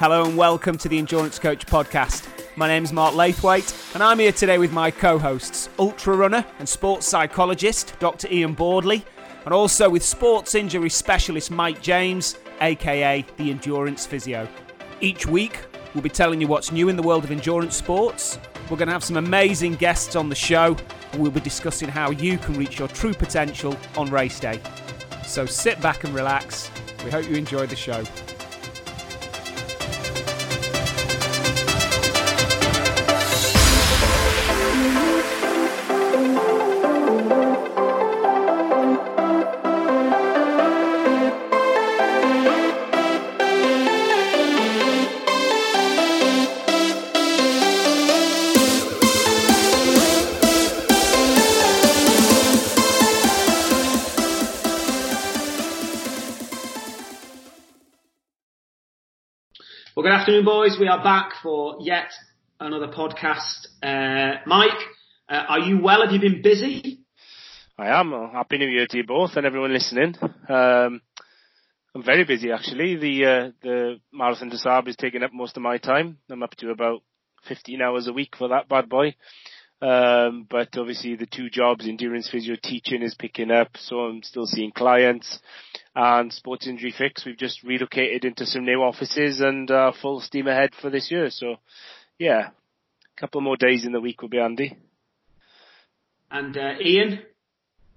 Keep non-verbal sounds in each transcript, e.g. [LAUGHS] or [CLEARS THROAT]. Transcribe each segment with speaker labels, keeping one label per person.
Speaker 1: Hello and welcome to the Endurance Coach podcast. My name is Mark Laithwaite, and I'm here today with my co hosts, ultra runner and sports psychologist Dr. Ian Boardley, and also with sports injury specialist Mike James, aka the Endurance Physio. Each week, we'll be telling you what's new in the world of endurance sports. We're going to have some amazing guests on the show, and we'll be discussing how you can reach your true potential on race day. So sit back and relax. We hope you enjoy the show.
Speaker 2: Boys. We are back for yet another podcast. Uh, Mike, uh, are you well? Have you been busy?
Speaker 3: I am. Happy New Year to you both and everyone listening. Um, I'm very busy actually. The uh, the Marathon des Sables is taking up most of my time. I'm up to about 15 hours a week for that bad boy. Um, but obviously the two jobs, endurance physio teaching is picking up, so I'm still seeing clients and Sports Injury Fix. We've just relocated into some new offices and uh, full steam ahead for this year. So, yeah, a couple more days in the week will be handy.
Speaker 2: And uh, Ian,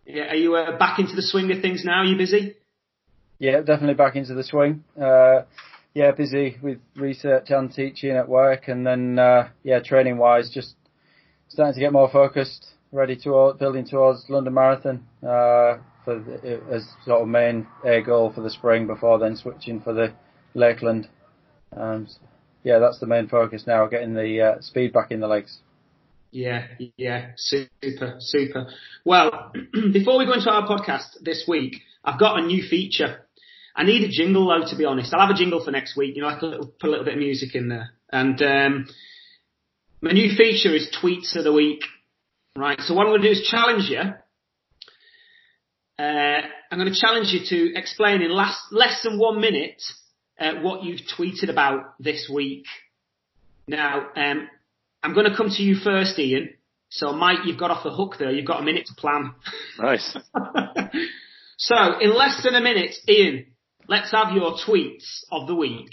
Speaker 2: are you uh, back into the swing of things now? Are you busy?
Speaker 4: Yeah, definitely back into the swing. Uh, yeah, busy with research and teaching at work, and then uh, yeah, training wise, just starting to get more focused, ready to building towards London Marathon. Uh, for the, as sort of main air goal for the spring before then switching for the Lakeland. Um, yeah, that's the main focus now, getting the uh, speed back in the legs.
Speaker 2: Yeah, yeah, super, super. Well, [CLEARS THROAT] before we go into our podcast this week, I've got a new feature. I need a jingle though, to be honest. I'll have a jingle for next week. You know, I can put a little bit of music in there. And um, my new feature is tweets of the week. Right. So what I'm going to do is challenge you uh, I'm going to challenge you to explain in less, less than one minute uh, what you've tweeted about this week. Now, um, I'm going to come to you first, Ian. So, Mike, you've got off the hook there. You've got a minute to plan.
Speaker 3: Nice. [LAUGHS]
Speaker 2: so, in less than a minute, Ian, let's have your tweets of the week.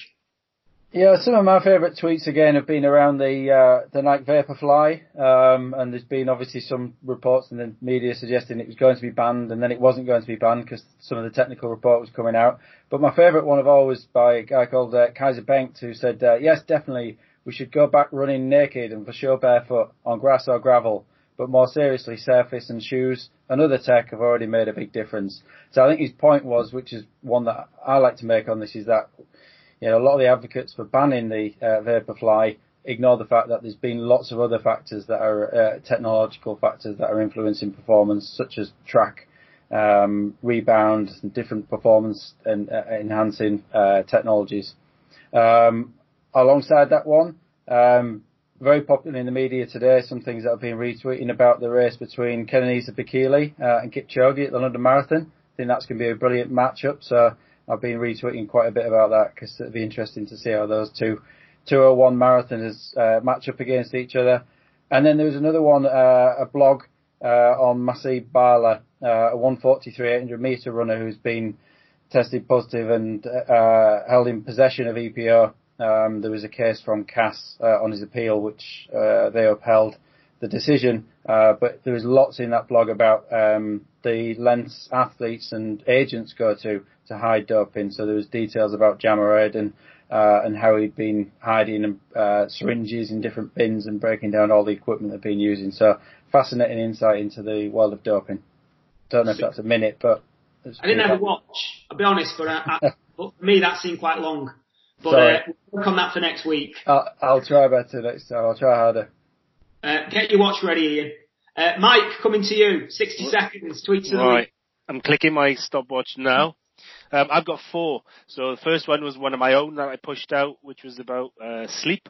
Speaker 4: Yeah, some of my favourite tweets again have been around the uh, the Nike Vaporfly, um, and there's been obviously some reports in the media suggesting it was going to be banned, and then it wasn't going to be banned because some of the technical report was coming out. But my favourite one of all was by a guy called uh, Kaiser Bengt, who said, uh, "Yes, definitely, we should go back running naked and for sure barefoot on grass or gravel." But more seriously, surface and shoes and other tech have already made a big difference. So I think his point was, which is one that I like to make on this, is that you know, a lot of the advocates for banning the uh, Vaporfly ignore the fact that there's been lots of other factors that are uh, technological factors that are influencing performance, such as track, um, rebound, and different performance and uh, enhancing uh, technologies. Um, alongside that one, um, very popular in the media today, some things that have been retweeting about the race between Kenenisa Bekele uh, and Kipchoge at the London Marathon. I think that's going to be a brilliant matchup. So I've been retweeting quite a bit about that because it'd be interesting to see how those two 201 marathoners uh, match up against each other. And then there was another one, uh, a blog uh, on Musaeb Balla, uh, a 143 800 meter runner who's been tested positive and uh, held in possession of EPO. Um, there was a case from CAS uh, on his appeal, which they upheld the decision. but there was lots in that blog about um, the lengths athletes and agents go to to hide doping. So there was details about Jama and uh, and how he'd been hiding uh, syringes in different bins and breaking down all the equipment they'd been using. So fascinating insight into the world of doping. Don't know if that's a minute, but
Speaker 2: I didn't have a watch. I'll be honest, but, I, I, [LAUGHS] but for me that seemed quite long. But uh, we'll work on that for next week.
Speaker 4: I'll, I'll try better next time. I'll try harder.
Speaker 2: Uh, get your watch ready, Ian. Uh, Mike, coming to you. 60 seconds. Tweets of the
Speaker 3: right.
Speaker 2: week.
Speaker 3: I'm clicking my stopwatch now. Um, I've got four. So the first one was one of my own that I pushed out, which was about uh, sleep.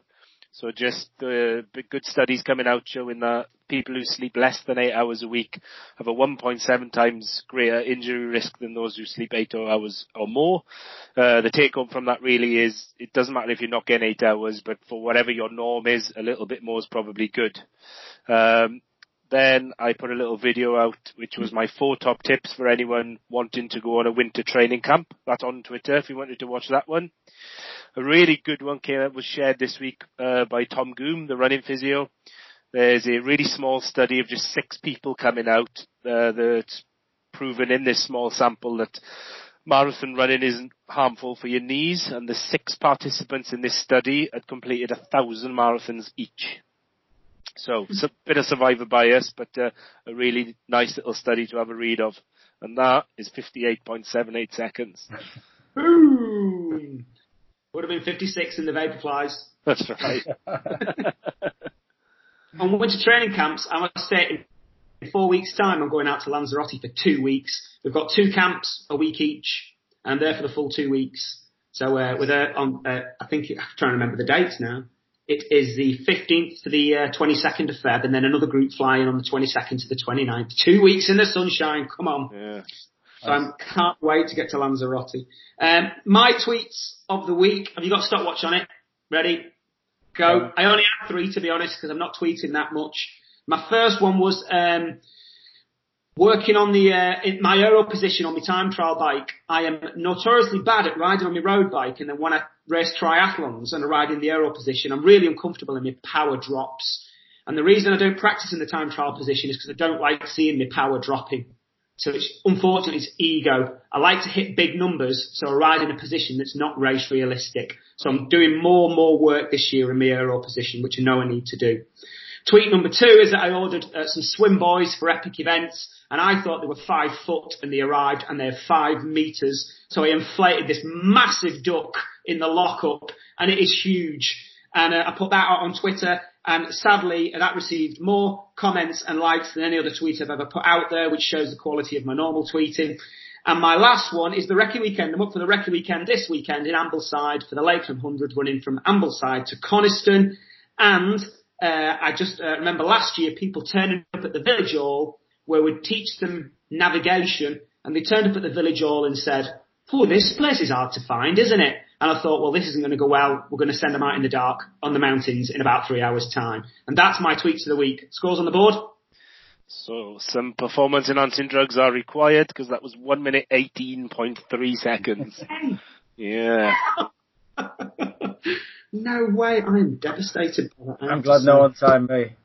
Speaker 3: So just the uh, good studies coming out showing that people who sleep less than eight hours a week have a 1.7 times greater injury risk than those who sleep eight hours or more. Uh, the take home from that really is it doesn't matter if you're not getting eight hours, but for whatever your norm is, a little bit more is probably good. Um, then I put a little video out, which was my four top tips for anyone wanting to go on a winter training camp. That's on Twitter if you wanted to watch that one. A really good one came out, was shared this week uh, by Tom Goom, the running physio. There's a really small study of just six people coming out uh, that's proven in this small sample that marathon running isn't harmful for your knees, and the six participants in this study had completed a thousand marathons each. So it's a bit of survivor bias, but uh, a really nice little study to have a read of. And that is 58.78 seconds.
Speaker 2: Ooh. Would have been 56 in the Vaporflies.
Speaker 3: That's right. [LAUGHS]
Speaker 2: On winter training camps, I must say, in four weeks' time, I'm going out to Lanzarote for two weeks. We've got two camps, a week each, and I'm there for the full two weeks. So uh, we're there on, uh, I think, I'm trying to remember the dates now. It is the 15th to the uh, 22nd of Feb, and then another group flying on the 22nd to the 29th. Two weeks in the sunshine, come on.
Speaker 3: Yeah.
Speaker 2: So I can't wait to get to Lanzarote. Um, my tweets of the week. Have you got a stopwatch on it? Ready? Go. I only had three to be honest because I'm not tweeting that much. My first one was um, working on the uh, in my aero position on my time trial bike. I am notoriously bad at riding on my road bike, and then when I race triathlons and I ride in the aero position, I'm really uncomfortable in my power drops. And the reason I don't practice in the time trial position is because I don't like seeing my power dropping. So it's unfortunately it's ego. I like to hit big numbers, so I ride in a position that's not race realistic. So I'm doing more and more work this year in my aero position, which I know I need to do. Tweet number two is that I ordered uh, some swim buoys for epic events, and I thought they were five foot, and they arrived, and they're five meters. So I inflated this massive duck in the lockup, and it is huge. And uh, I put that out on Twitter, and sadly, that received more comments and likes than any other tweet I've ever put out there, which shows the quality of my normal tweeting. And my last one is the Recce Weekend. I'm up for the Recce Weekend this weekend in Ambleside for the Lakeland 100 running from Ambleside to Coniston. And uh, I just uh, remember last year people turning up at the village hall where we'd teach them navigation and they turned up at the village hall and said, oh, this place is hard to find, isn't it? And I thought, well, this isn't going to go well. We're going to send them out in the dark on the mountains in about three hours time. And that's my tweets of the week. Scores on the board?
Speaker 3: So some performance enhancing drugs are required because that was one minute 18.3 seconds. [LAUGHS] yeah. [LAUGHS]
Speaker 2: no way. I'm devastated by that.
Speaker 4: I'm glad no one timed me.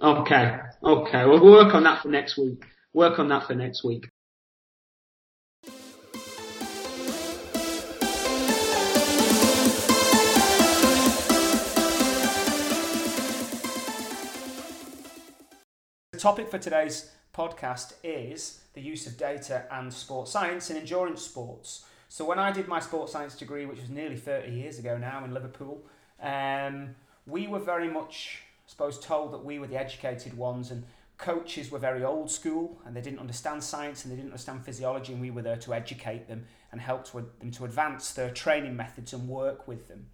Speaker 2: Okay. Okay. We'll work on that for next week. Work on that for next week.
Speaker 1: The topic for today's podcast is the use of data and sports science in endurance sports. So when I did my sports science degree, which was nearly 30 years ago now in Liverpool, um, we were very much, I suppose, told that we were the educated ones and coaches were very old school and they didn't understand science and they didn't understand physiology and we were there to educate them and help to, them to advance their training methods and work with them.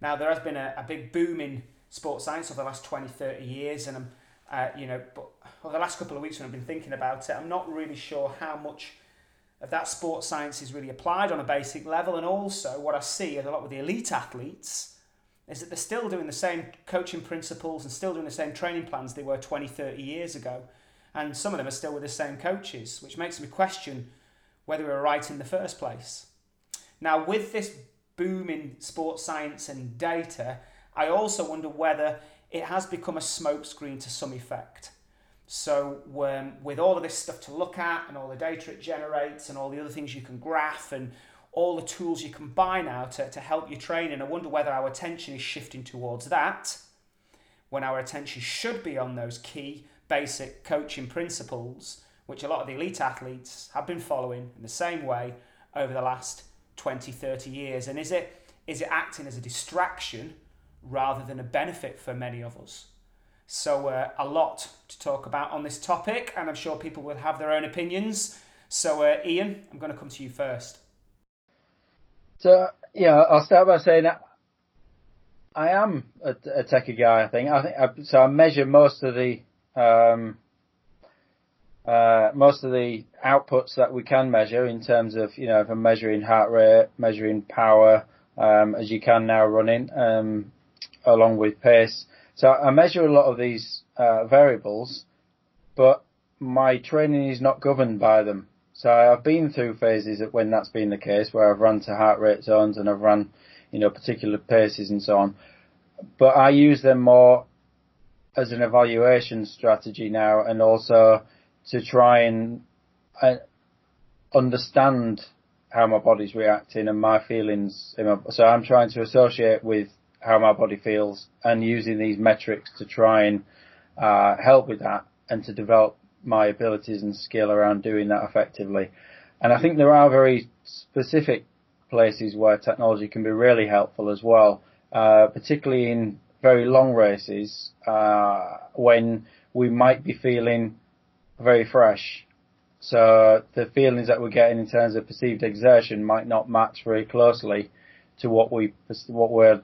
Speaker 1: Now there has been a, a big boom in sports science over the last 20, 30 years and I'm uh, you know, but well, the last couple of weeks when I've been thinking about it, I'm not really sure how much of that sports science is really applied on a basic level. And also, what I see a lot with the elite athletes is that they're still doing the same coaching principles and still doing the same training plans they were 20, 30 years ago. And some of them are still with the same coaches, which makes me question whether we were right in the first place. Now, with this boom in sports science and data, I also wonder whether it has become a smokescreen to some effect. So um, with all of this stuff to look at and all the data it generates and all the other things you can graph and all the tools you can buy now to, to help you train, and I wonder whether our attention is shifting towards that when our attention should be on those key basic coaching principles, which a lot of the elite athletes have been following in the same way over the last 20, 30 years. And is it, is it acting as a distraction rather than a benefit for many of us. So, uh, a lot to talk about on this topic, and I'm sure people will have their own opinions. So, uh, Ian, I'm going to come to you first.
Speaker 4: So, yeah, I'll start by saying that I am a, a techie guy. I think. I think I, so. I measure most of the um, uh, most of the outputs that we can measure in terms of you know if measuring heart rate, measuring power, um, as you can now running, um, along with pace. So I measure a lot of these uh, variables, but my training is not governed by them. So I've been through phases when that's been the case, where I've run to heart rate zones and I've run, you know, particular paces and so on. But I use them more as an evaluation strategy now, and also to try and uh, understand how my body's reacting and my feelings. So I'm trying to associate with how my body feels and using these metrics to try and uh, help with that and to develop my abilities and skill around doing that effectively. And I think there are very specific places where technology can be really helpful as well, uh, particularly in very long races uh, when we might be feeling very fresh. So the feelings that we're getting in terms of perceived exertion might not match very closely to what we what we're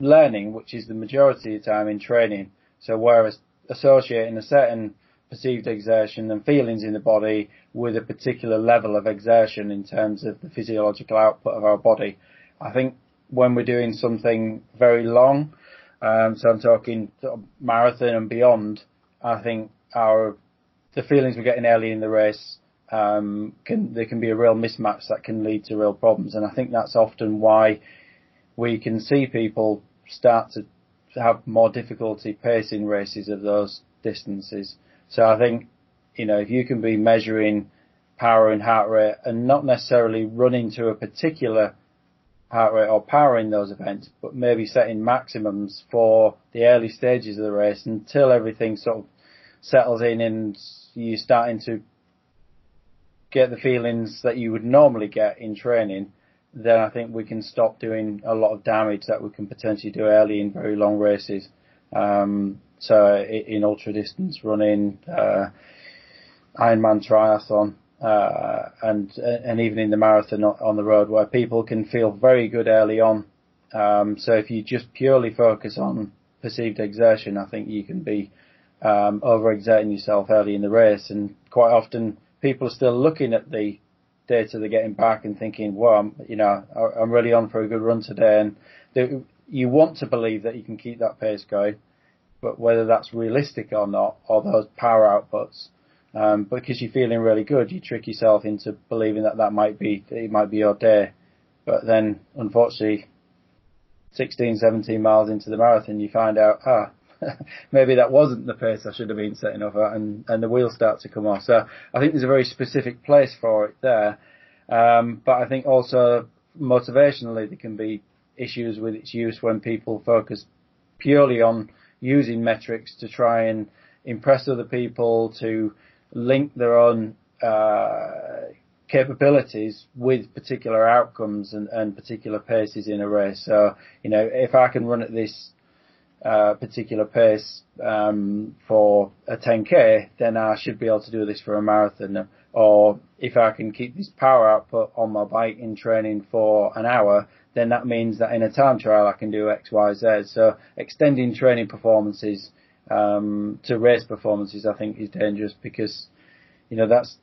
Speaker 4: learning, which is the majority of the time in training. So whereas associating a certain perceived exertion and feelings in the body with a particular level of exertion in terms of the physiological output of our body, I think when we're doing something very long, um, so I'm talking marathon and beyond, I think our the feelings we're getting early in the race um, can there can be a real mismatch that can lead to real problems, and I think that's often why we can see people start to have more difficulty pacing races of those distances. So I think, you know, if you can be measuring power and heart rate and not necessarily running to a particular heart rate or power in those events, but maybe setting maximums for the early stages of the race until everything sort of settles in and you're starting to get the feelings that you would normally get in training, then I think we can stop doing a lot of damage that we can potentially do early in very long races. Um, so in ultra distance running, uh, Ironman triathlon, uh, and and even in the marathon on the road, where people can feel very good early on. Um, so if you just purely focus on perceived exertion, I think you can be um, overexerting yourself early in the race, and quite often people are still looking at the data they're getting back and thinking, well, I'm, you know, I'm really on for a good run today, and you want to believe that you can keep that pace going, but whether that's realistic or not, or those power outputs, um, because you're feeling really good, you trick yourself into believing that that might be it might be your day, but then unfortunately, 16, 17 miles into the marathon, you find out, ah, [LAUGHS] maybe that wasn't the pace I should have been setting off at, and, and the wheels start to come off. So I think there's a very specific place for it there. Um, but I think also motivationally there can be issues with its use when people focus purely on using metrics to try and impress other people, to link their own uh, capabilities with particular outcomes and, and particular paces in a race. So, you know, if I can run at this uh, particular pace um, for a 10k, then I should be able to do this for a marathon. Or if I can keep this power output on my bike in training for an hour, then that means that in a time trial I can do X, Y, Z. So extending training performances um, to race performances, I think, is dangerous because you know that's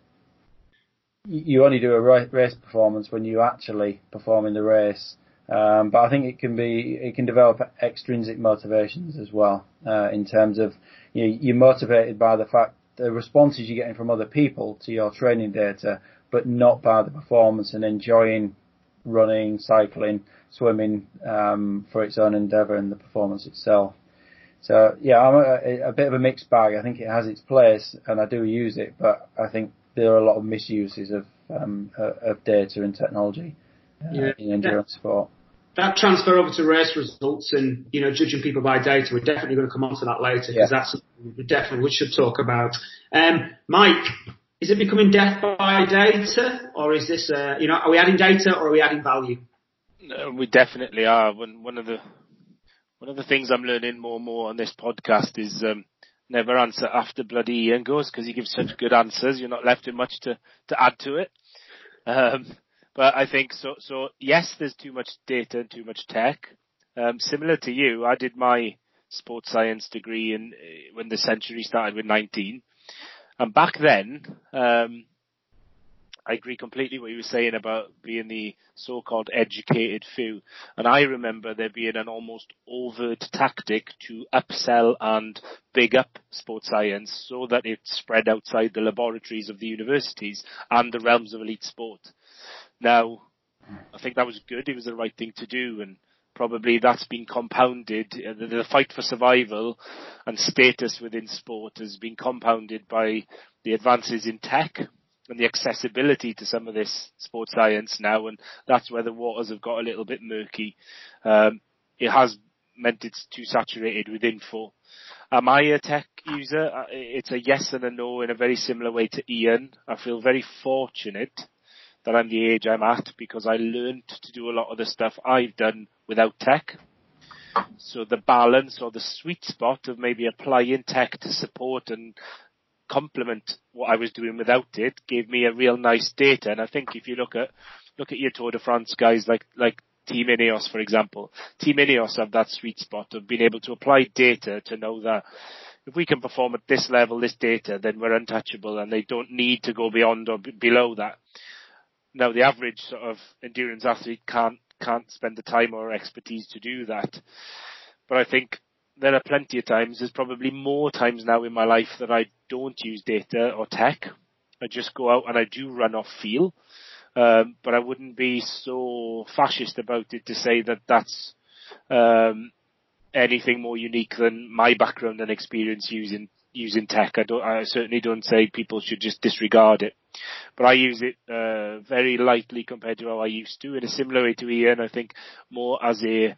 Speaker 4: you only do a race performance when you actually perform in the race. Um, but I think it can be, it can develop extrinsic motivations as well, uh, in terms of, you know, you're motivated by the fact, the responses you're getting from other people to your training data, but not by the performance and enjoying running, cycling, swimming, um, for its own endeavour and the performance itself. So yeah, I'm a, a, bit of a mixed bag. I think it has its place and I do use it, but I think there are a lot of misuses of, um, of data and technology uh, yeah. in endurance yeah. sport
Speaker 2: that transfer over to race results and you know judging people by data, we're definitely going to come on to that later because yeah. that's something we definitely we should talk about. Um, Mike, is it becoming death by data, or is this uh, you know are we adding data or are we adding value?
Speaker 3: No, we definitely are. One one of the one of the things I'm learning more and more on this podcast is um, never answer after bloody Ian goes because he gives such good answers. You're not left with much to to add to it. Um, but I think so. So yes, there's too much data and too much tech. Um, similar to you, I did my sports science degree in when the century started with 19, and back then, um, I agree completely what you were saying about being the so-called educated few. And I remember there being an almost overt tactic to upsell and big up sports science so that it spread outside the laboratories of the universities and the realms of elite sport. Now, I think that was good. It was the right thing to do and probably that's been compounded. Uh, the fight for survival and status within sport has been compounded by the advances in tech and the accessibility to some of this sports science now, and that's where the waters have got a little bit murky. Um, it has meant it's too saturated with info. Am I a tech user? Uh, it's a yes and a no in a very similar way to Ian. I feel very fortunate that I'm the age I'm at because I learned to do a lot of the stuff I've done without tech. So the balance or the sweet spot of maybe applying tech to support and complement what I was doing without it gave me a real nice data. And I think if you look at look at your Tour de France guys like like Team Ineos, for example, Team Ineos have that sweet spot of being able to apply data to know that if we can perform at this level, this data, then we're untouchable, and they don't need to go beyond or b- below that. Now, the average sort of endurance athlete can't can't spend the time or expertise to do that. But I think there are plenty of times, there's probably more times now in my life that I don't use data or tech. I just go out and I do run off feel. Um, but I wouldn't be so fascist about it to say that that's um, anything more unique than my background and experience using using tech. I don't. I certainly don't say people should just disregard it, but I use it uh, very lightly compared to how I used to. In a similar way to Ian, I think more as a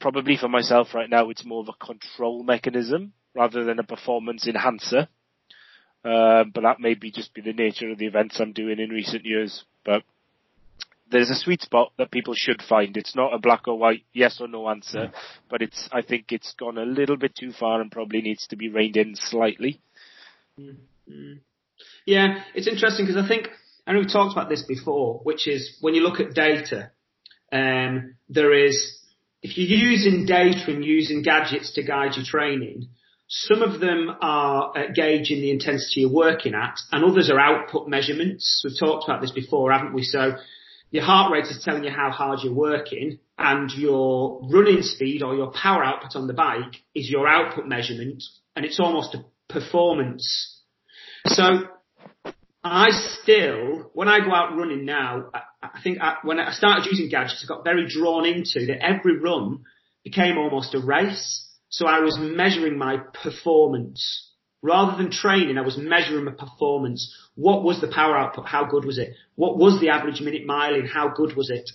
Speaker 3: probably for myself right now, it's more of a control mechanism rather than a performance enhancer. Uh, but that may be just be the nature of the events I'm doing in recent years. But there's a sweet spot that people should find. It's not a black or white yes or no answer, but it's I think it's gone a little bit too far and probably needs to be reined in slightly.
Speaker 2: Mm-hmm. Yeah, it's interesting because I think I know we talked about this before, which is when you look at data, um, there is if you're using data and using gadgets to guide your training, some of them are uh, gauging the intensity you're working at, and others are output measurements. We've talked about this before, haven't we? So your heart rate is telling you how hard you're working, and your running speed or your power output on the bike is your output measurement, and it's almost a performance. So I still, when I go out running now, I, I think I, when I started using gadgets, I got very drawn into that every run became almost a race. So I was measuring my performance. Rather than training, I was measuring my performance. What was the power output? How good was it? What was the average minute miling? How good was it?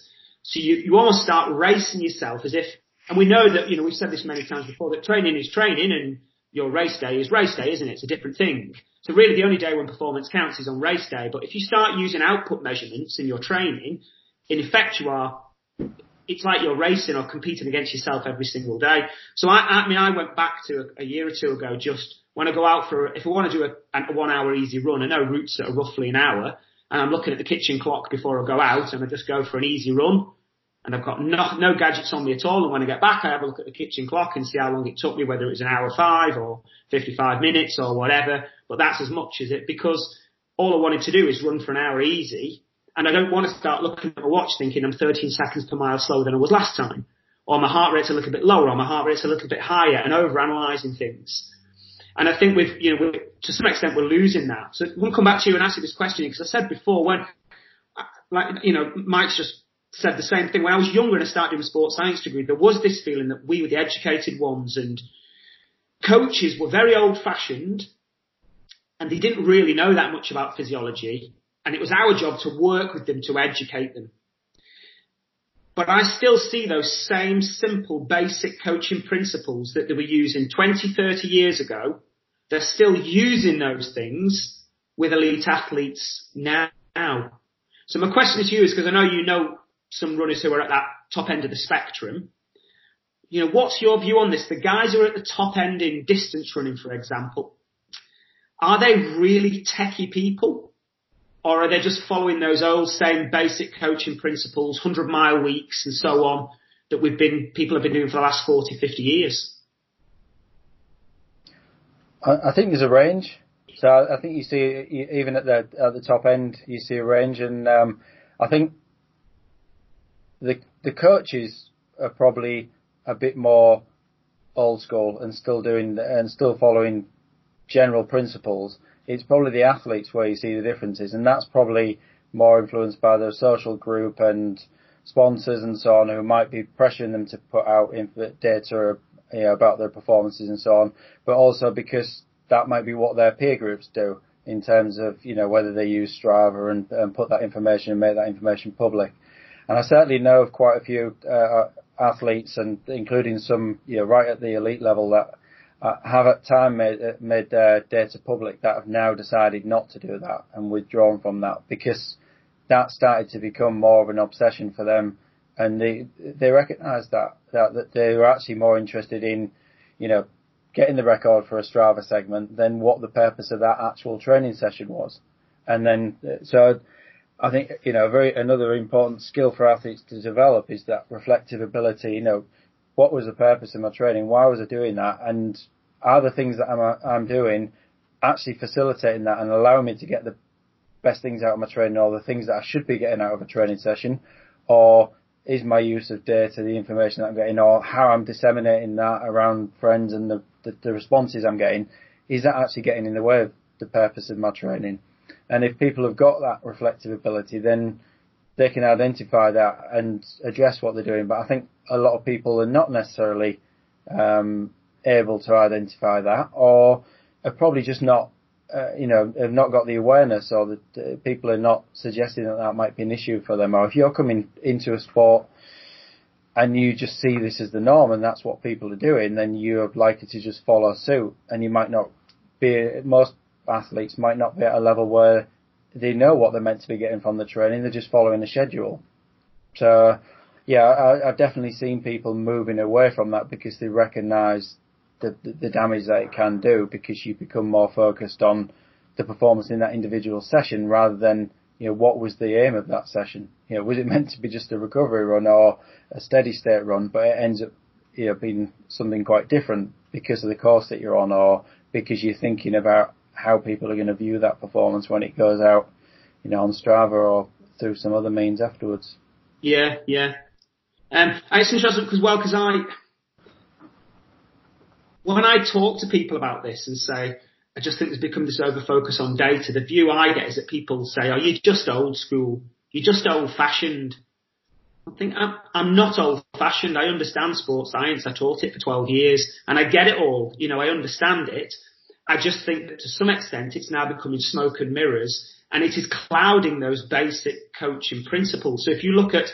Speaker 2: So you, you almost start racing yourself as if, and we know that, you know, we've said this many times before, that training is training and your race day is race day, isn't it? It's a different thing. So really the only day when performance counts is on race day. But if you start using output measurements in your training, in effect you are, it's like you're racing or competing against yourself every single day. So I, I mean, I went back to a, a year or two ago just when I go out for, if I want to do a, a one hour easy run, I know routes that are roughly an hour and I'm looking at the kitchen clock before I go out and I just go for an easy run and I've got no, no gadgets on me at all. And when I get back, I have a look at the kitchen clock and see how long it took me, whether it was an hour five or 55 minutes or whatever. But that's as much as it because all I wanted to do is run for an hour easy. And I don't want to start looking at my watch thinking I'm 13 seconds per mile slower than I was last time. Or my heart rate's a little bit lower or my heart rate's a little bit higher and over analysing things. And I think we've, you know, to some extent we're losing that. So to come back to you and ask you this question because I said before when, like, you know, Mike's just said the same thing. When I was younger and I started doing a sports science degree, there was this feeling that we were the educated ones and coaches were very old fashioned and they didn't really know that much about physiology. And it was our job to work with them to educate them. But I still see those same simple basic coaching principles that they were using 20, 30 years ago. They're still using those things with elite athletes now. So my question to you is because I know you know some runners who are at that top end of the spectrum. You know, what's your view on this? The guys who are at the top end in distance running, for example, are they really techie people? Or are they just following those old same basic coaching principles, 100 mile weeks and so on, that we've been people have been doing for the last 40, 50 years?
Speaker 4: I, I think there's a range. So I, think you see even at the at the top end you see a range, and um, I think the the coaches are probably a bit more old school and still doing and still following general principles. It's probably the athletes where you see the differences, and that's probably more influenced by their social group and sponsors and so on who might be pressuring them to put out data you know, about their performances and so on, but also because that might be what their peer groups do in terms of, you know, whether they use Strava and, and put that information and make that information public. And I certainly know of quite a few uh, athletes and including some, you know, right at the elite level that uh, have at time made, uh, made data public that have now decided not to do that and withdrawn from that because that started to become more of an obsession for them and they they recognise that, that that they were actually more interested in, you know, getting the record for a Strava segment than what the purpose of that actual training session was. And then, so I think, you know, very, another important skill for athletes to develop is that reflective ability, you know, what was the purpose of my training? Why was I doing that? And are the things that I'm, I'm doing actually facilitating that and allowing me to get the best things out of my training or the things that I should be getting out of a training session? Or is my use of data, the information that I'm getting, or how I'm disseminating that around friends and the, the, the responses I'm getting, is that actually getting in the way of the purpose of my training? And if people have got that reflective ability, then they can identify that and address what they're doing. But I think a lot of people are not necessarily um, able to identify that, or are probably just not uh, you know, have not got the awareness or that uh, people are not suggesting that that might be an issue for them. Or if you're coming into a sport and you just see this as the norm and that's what people are doing, then you're likely to just follow suit and you might not be, most athletes might not be at a level where they know what they're meant to be getting from the training, they're just following a schedule. So, yeah, I, I've definitely seen people moving away from that because they recognise the, the damage that it can do because you become more focused on the performance in that individual session rather than you know what was the aim of that session. You know, was it [LAUGHS] meant to be just a recovery run or a steady state run, but it ends up you know being something quite different because of the course that you're on or because you're thinking about how people are going to view that performance when it goes out, you know, on Strava or through some other means afterwards.
Speaker 2: Yeah, yeah. Um, it's interesting because well, because I when I talk to people about this and say, I just think there's become this over focus on data, the view I get is that people say, oh, you're just old school. You're just old fashioned. I think I'm, I'm not old fashioned. I understand sports science. I taught it for 12 years and I get it all. You know, I understand it. I just think that to some extent it's now becoming smoke and mirrors and it is clouding those basic coaching principles. So if you look at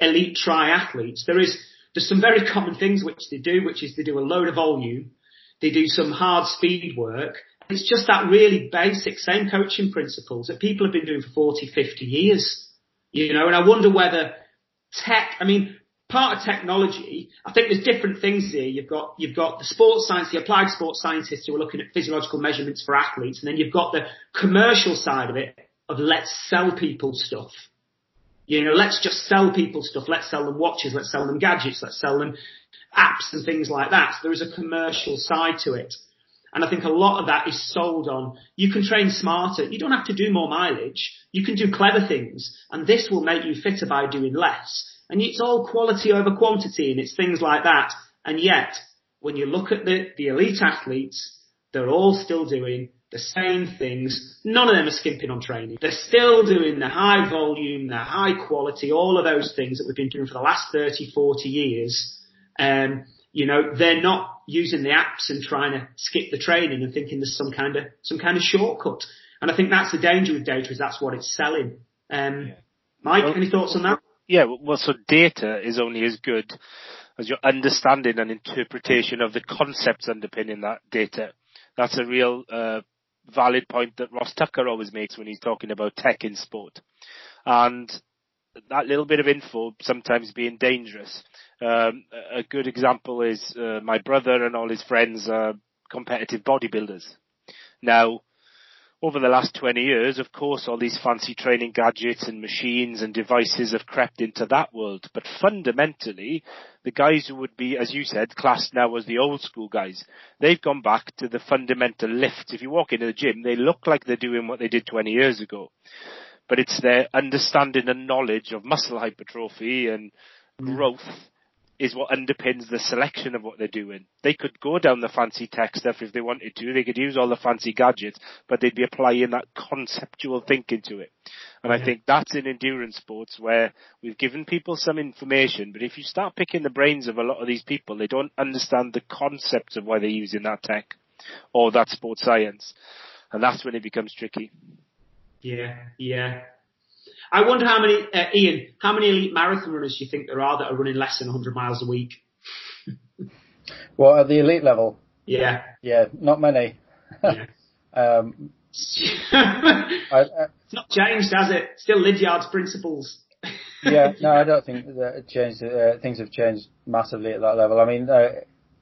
Speaker 2: elite triathletes, there is there's some very common things which they do, which is they do a load of volume, they do some hard speed work. It's just that really basic same coaching principles that people have been doing for 40, 50 years. You know, and I wonder whether tech, I mean, part of technology, I think there's different things here. You've got, you've got the sports science, the applied sports scientists who are looking at physiological measurements for athletes, and then you've got the commercial side of it of let's sell people stuff. You know, let's just sell people stuff. Let's sell them watches. Let's sell them gadgets. Let's sell them apps and things like that. So there is a commercial side to it. And I think a lot of that is sold on, you can train smarter. You don't have to do more mileage. You can do clever things. And this will make you fitter by doing less. And it's all quality over quantity and it's things like that. And yet, when you look at the, the elite athletes, they're all still doing the same things. None of them are skimping on training. They're still doing the high volume, the high quality, all of those things that we've been doing for the last 30, 40 years. Um, you know, they're not using the apps and trying to skip the training and thinking there's some kind of, some kind of shortcut. And I think that's the danger with data is that's what it's selling. Um, yeah. Mike, well, any thoughts on that?
Speaker 3: Yeah, well, so data is only as good as your understanding and interpretation of the concepts underpinning that data. That's a real uh, valid point that Ross Tucker always makes when he's talking about tech in sport. And that little bit of info sometimes being dangerous. Um, a good example is uh, my brother and all his friends are competitive bodybuilders. Now, over the last 20 years, of course, all these fancy training gadgets and machines and devices have crept into that world. But fundamentally, the guys who would be, as you said, classed now as the old school guys, they've gone back to the fundamental lifts. If you walk into the gym, they look like they're doing what they did 20 years ago. But it's their understanding and knowledge of muscle hypertrophy and growth is what underpins the selection of what they're doing. They could go down the fancy tech stuff if they wanted to. They could use all the fancy gadgets, but they'd be applying that conceptual thinking to it. And. I think that's in endurance sports where we've given people some information, but if you start picking the brains of a lot of these people, they don't understand the concepts of why they're using that tech or that sports science. And that's when it becomes tricky.
Speaker 2: Yeah, yeah. I wonder how many, uh, Ian, how many elite marathon runners do you think there are that are running less than 100 miles a week? [LAUGHS]
Speaker 4: well, at the elite level?
Speaker 2: Yeah.
Speaker 4: Yeah, not many. Yeah. [LAUGHS] um, [LAUGHS]
Speaker 2: I, I, it's not changed, has it? Still Lydiard's principles.
Speaker 4: yeah, no, I don't think that it changed. Uh, things have changed massively at that level. I mean, uh,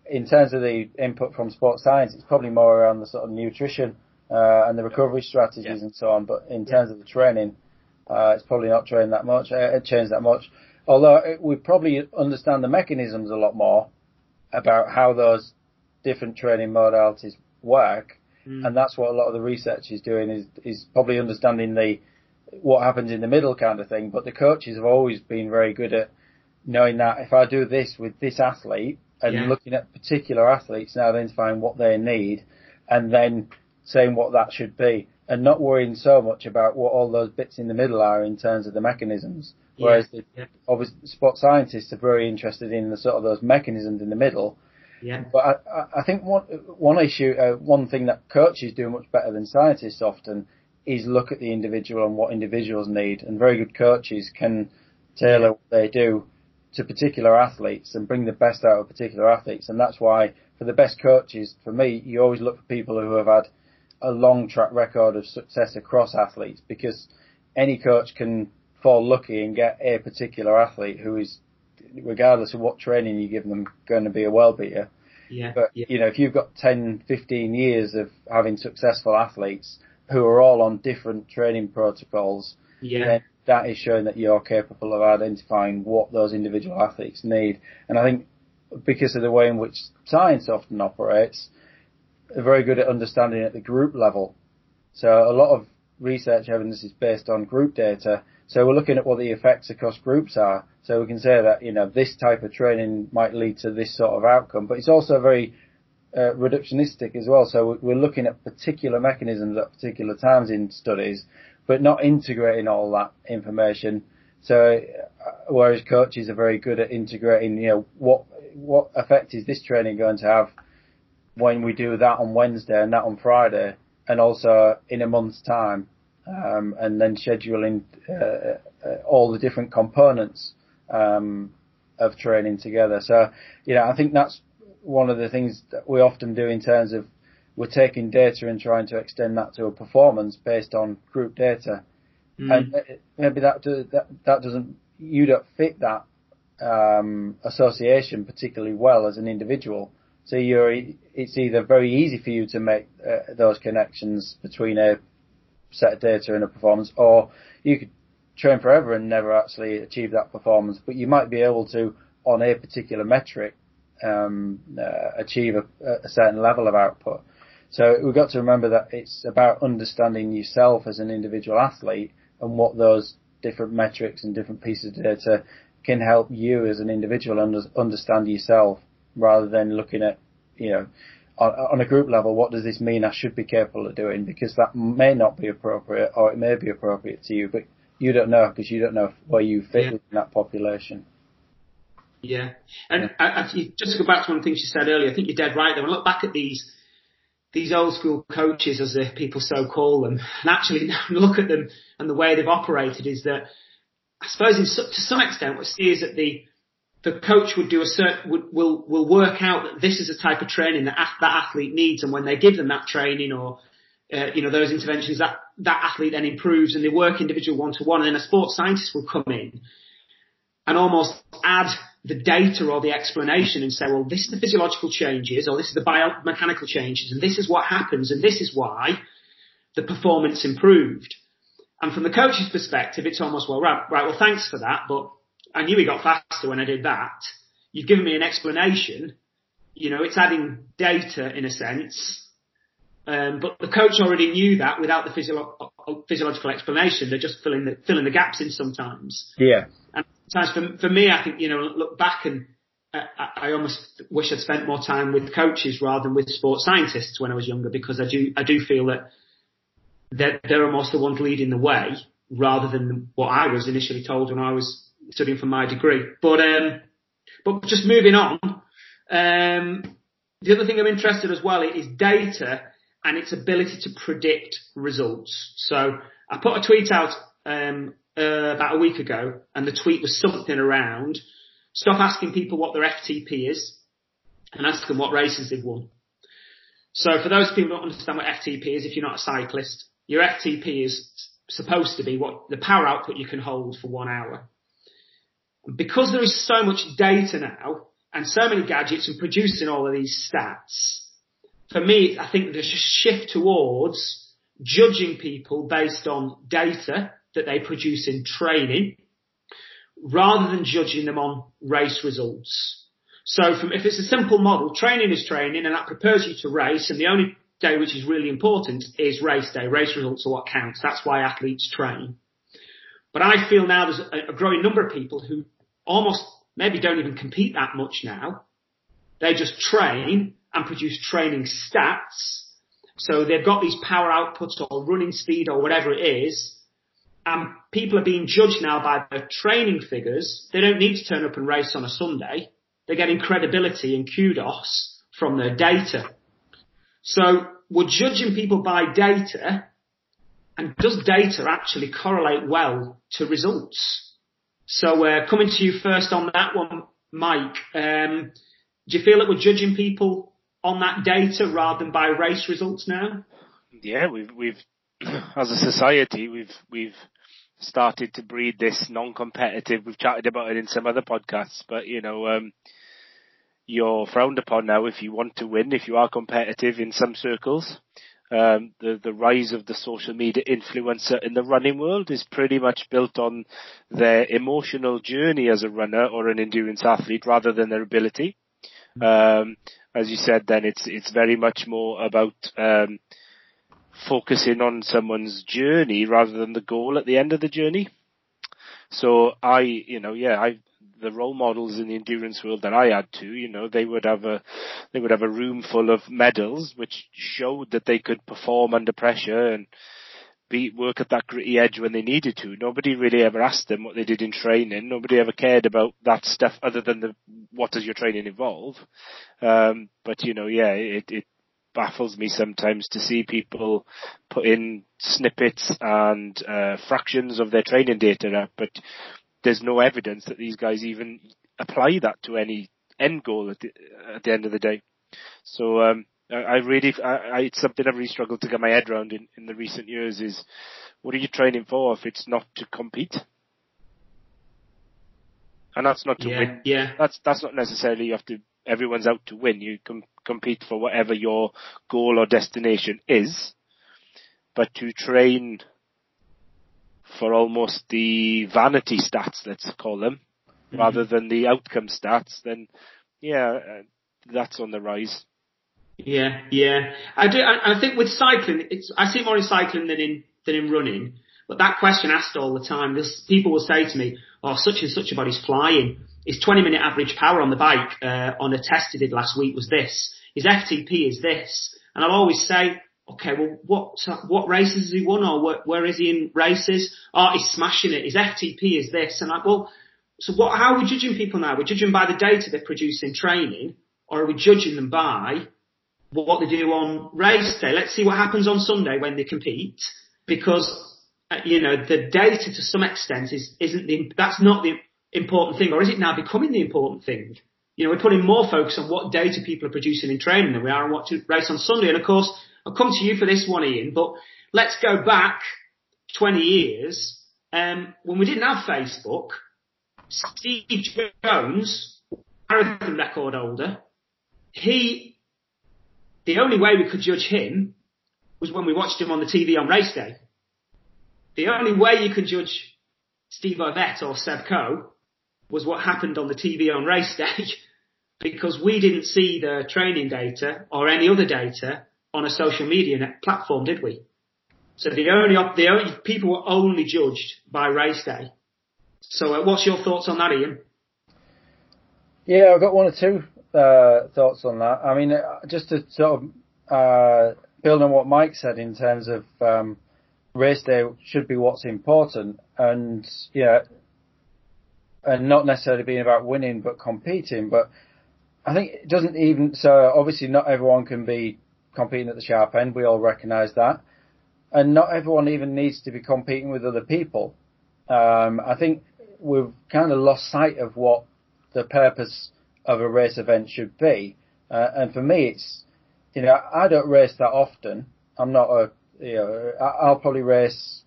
Speaker 4: in terms of the input from sports science, it's probably more around the sort of nutrition uh, and the recovery strategies yeah. and so on. But in terms of the training, uh, it's probably not trained that much, uh, changed that much. Although it, we probably understand the mechanisms a lot more about how those different training modalities work, mm. and that's what a lot of the research is doing is is probably understanding the what happens in the middle kind of thing. But the coaches have always been very good at knowing that if I do this with this athlete and yeah. looking at particular athletes and identifying what they need, and then saying what that should be and not worrying so much about what all those bits in the middle are in terms of the mechanisms. Whereas yeah. the obviously sport scientists are very interested in the sort of those mechanisms in the middle.
Speaker 2: Yeah.
Speaker 4: But I, I think one one issue, uh, one thing that coaches do much better than scientists often is look at the individual and what individuals need. And very good coaches can tailor what they do to particular athletes and bring the best out of particular athletes. And that's why for the best coaches, for me, you always look for people who have had a long track record of success across athletes because any coach can fall lucky and get a particular athlete who is, regardless of what training you give them, going to be a well beater.
Speaker 2: Yeah,
Speaker 4: but
Speaker 2: yeah.
Speaker 4: you know, if you've got 10, 15 years of having successful athletes who are all on different training protocols,
Speaker 2: yeah. then
Speaker 4: that is showing that you're capable of identifying what those individual athletes need. And I think because of the way in which science often operates, are very good at understanding at the group level. So a lot of research evidence is based on group data. So we're looking at what the effects across groups are. So we can say that, you know, this type of training might lead to this sort of outcome, but it's also very uh, reductionistic as well. So we're looking at particular mechanisms at particular times in studies, but not integrating all that information. So uh, whereas coaches are very good at integrating, you know, what what effect is this training going to have when we do that on Wednesday and that on Friday, and also in a month's time, um, and then scheduling uh, uh, all the different components um, of training together. So, you know, I think that's one of the things that we often do in terms of we're taking data and trying to extend that to a performance based on group data, mm. and maybe that, that that doesn't you don't fit that um, association particularly well as an individual. So you're, it's either very easy for you to make uh, those connections between a set of data and a performance, or you could train forever and never actually achieve that performance. But you might be able to, on a particular metric, um, uh, achieve a, a, certain level of output. So we've got to remember that it's about understanding yourself as an individual athlete and what those different metrics and different pieces of data can help you as an individual under, understand yourself rather than looking at, you know, on, on, a group level, what does this mean I should be capable of doing? Because that may not be appropriate or it may be appropriate to you, but you don't know because you don't know where you fit yeah. within that population.
Speaker 2: Yeah. And yeah. I, I, just to go back to one thing you said earlier, I think you're dead right there. When I look back at these, these old school coaches, as the people so call them, and actually [LAUGHS] look at them and the way they've operated is that I suppose in, to some extent what is at the the coach would do a certain would, will will work out that this is a type of training that that athlete needs, and when they give them that training or uh, you know those interventions, that that athlete then improves, and they work individual one to one, and then a sports scientist will come in and almost add the data or the explanation and say, well, this is the physiological changes, or this is the biomechanical changes, and this is what happens, and this is why the performance improved. And from the coach's perspective, it's almost, well, right, right, well, thanks for that, but I knew he got faster when I did that. You've given me an explanation. You know, it's adding data in a sense. Um, but the coach already knew that without the physio- physiological explanation. They're just filling the, filling the gaps in sometimes.
Speaker 4: Yeah.
Speaker 2: And sometimes for, for me, I think, you know, look back and I, I almost wish I'd spent more time with coaches rather than with sports scientists when I was younger because I do, I do feel that they're, they're almost the ones leading the way rather than what I was initially told when I was studying for my degree. But um, but just moving on, um, the other thing I'm interested as well is data and its ability to predict results. So I put a tweet out um, uh, about a week ago, and the tweet was something around stop asking people what their FTP is and ask them what races they've won. So for those people who don't understand what FTP is, if you're not a cyclist, your FTP is supposed to be what the power output you can hold for one hour. Because there is so much data now and so many gadgets and producing all of these stats, for me, I think there's a shift towards judging people based on data that they produce in training rather than judging them on race results. So from, if it's a simple model, training is training and that prepares you to race and the only day which is really important is race day. Race results are what counts. That's why athletes train. But I feel now there's a, a growing number of people who almost maybe don't even compete that much now. They just train and produce training stats. So they've got these power outputs or running speed or whatever it is. And people are being judged now by their training figures. They don't need to turn up and race on a Sunday. They're getting credibility and kudos from their data. So we're judging people by data and does data actually correlate well to results? So uh, coming to you first on that one, Mike, um, do you feel that we're judging people on that data rather than by race results now?
Speaker 3: Yeah, we've we've [CLEARS THROAT] as a society we've we've started to breed this non-competitive. We've chatted about it in some other podcasts, but you know, um, you're frowned upon now if you want to win, if you are competitive in some circles. Um, the the rise of the social media influencer in the running world is pretty much built on their emotional journey as a runner or an endurance athlete rather than their ability. Um, as you said, then it's it's very much more about um, focusing on someone's journey rather than the goal at the end of the journey. So I, you know, yeah, I the role models in the endurance world that I had to, you know, they would have a they would have a room full of medals which showed that they could perform under pressure and be work at that gritty edge when they needed to. Nobody really ever asked them what they did in training. Nobody ever cared about that stuff other than the what does your training involve. Um, but you know, yeah, it, it baffles me sometimes to see people put in snippets and uh, fractions of their training data but there's no evidence that these guys even apply that to any end goal at the, at the end of the day. So um, I, I really, I, I, it's something I've really struggled to get my head around in, in the recent years. Is what are you training for if it's not to compete? And that's not to
Speaker 2: yeah,
Speaker 3: win.
Speaker 2: Yeah.
Speaker 3: That's that's not necessarily you have to. Everyone's out to win. You can compete for whatever your goal or destination is, but to train for almost the vanity stats, let's call them, mm-hmm. rather than the outcome stats, then yeah, uh, that's on the rise.
Speaker 2: Yeah, yeah. I do. I, I, think with cycling, it's I see more in cycling than in than in running. But that question asked all the time. This, people will say to me, "Oh, such and such a body's flying. His 20 minute average power on the bike uh, on a test he did last week was this. His FTP is this." And I'll always say, okay, well, what what races has he won, or where, where is he in races? Oh, he's smashing it. His FTP is this, and like, well, so what? How are we judging people now? We're judging by the data they produce in training, or are we judging them by what they do on race day? Let's see what happens on Sunday when they compete, because uh, you know the data to some extent is isn't the that's not the important thing, or is it now becoming the important thing? You know, we're putting more focus on what data people are producing in training than we are on what to race on Sunday, and of course I'll come to you for this one, Ian, but let's go back 20 years. Um, when we didn't have Facebook, Steve Jones, marathon record holder, he, the only way we could judge him was when we watched him on the TV on race day. The only way you could judge Steve Ovett or Seb Coe was what happened on the TV on race day [LAUGHS] because we didn't see the training data or any other data on a social media platform, did we? So the only, the only people were only judged by race day. So uh, what's your thoughts on that, Ian?
Speaker 4: Yeah, I've got one or two uh, thoughts on that. I mean, uh, just to sort of uh, build on what Mike said in terms of um, race day should be what's important, and yeah, and not necessarily being about winning but competing. But I think it doesn't even so. Obviously, not everyone can be competing at the sharp end. We all recognise that, and not everyone even needs to be competing with other people. Um, I think we've kind of lost sight of what the purpose of a race event should be. Uh, and for me, it's you know I don't race that often. I'm not a you know I'll probably race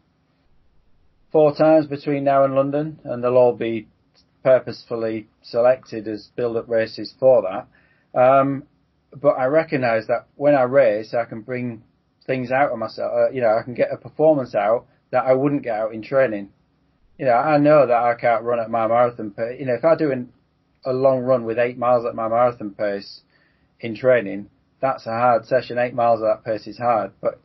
Speaker 4: four times between now and London, and they'll all be purposefully selected as build-up races for that. Um, but I recognise that when I race, I can bring things out of myself. Uh, you know, I can get a performance out that I wouldn't get out in training. You know, I know that I can't run at my marathon pace. You know, if I do an, a long run with eight miles at my marathon pace in training, that's a hard session. Eight miles at that pace is hard. But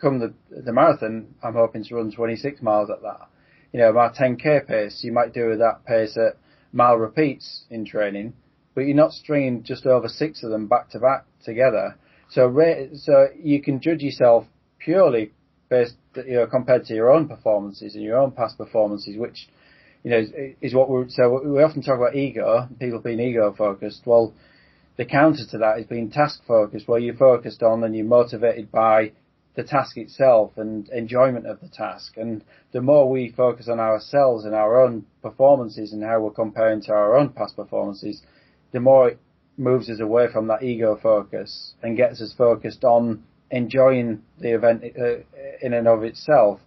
Speaker 4: come the the marathon, I'm hoping to run 26 miles at that you know, my 10k pace, you might do that pace at mile repeats in training, but you're not stringing just over six of them back to back together. So, so you can judge yourself purely based, you know, compared to your own performances and your own past performances, which, you know, is, is what we so we often talk about ego, people being ego focused. Well, the counter to that is being task focused, where you're focused on and you're motivated by the task itself and enjoyment of the task. And the more we focus on ourselves and our own performances and how we're comparing to our own past performances, the more it moves us away from that ego focus and gets us focused on enjoying the event uh, in and of itself.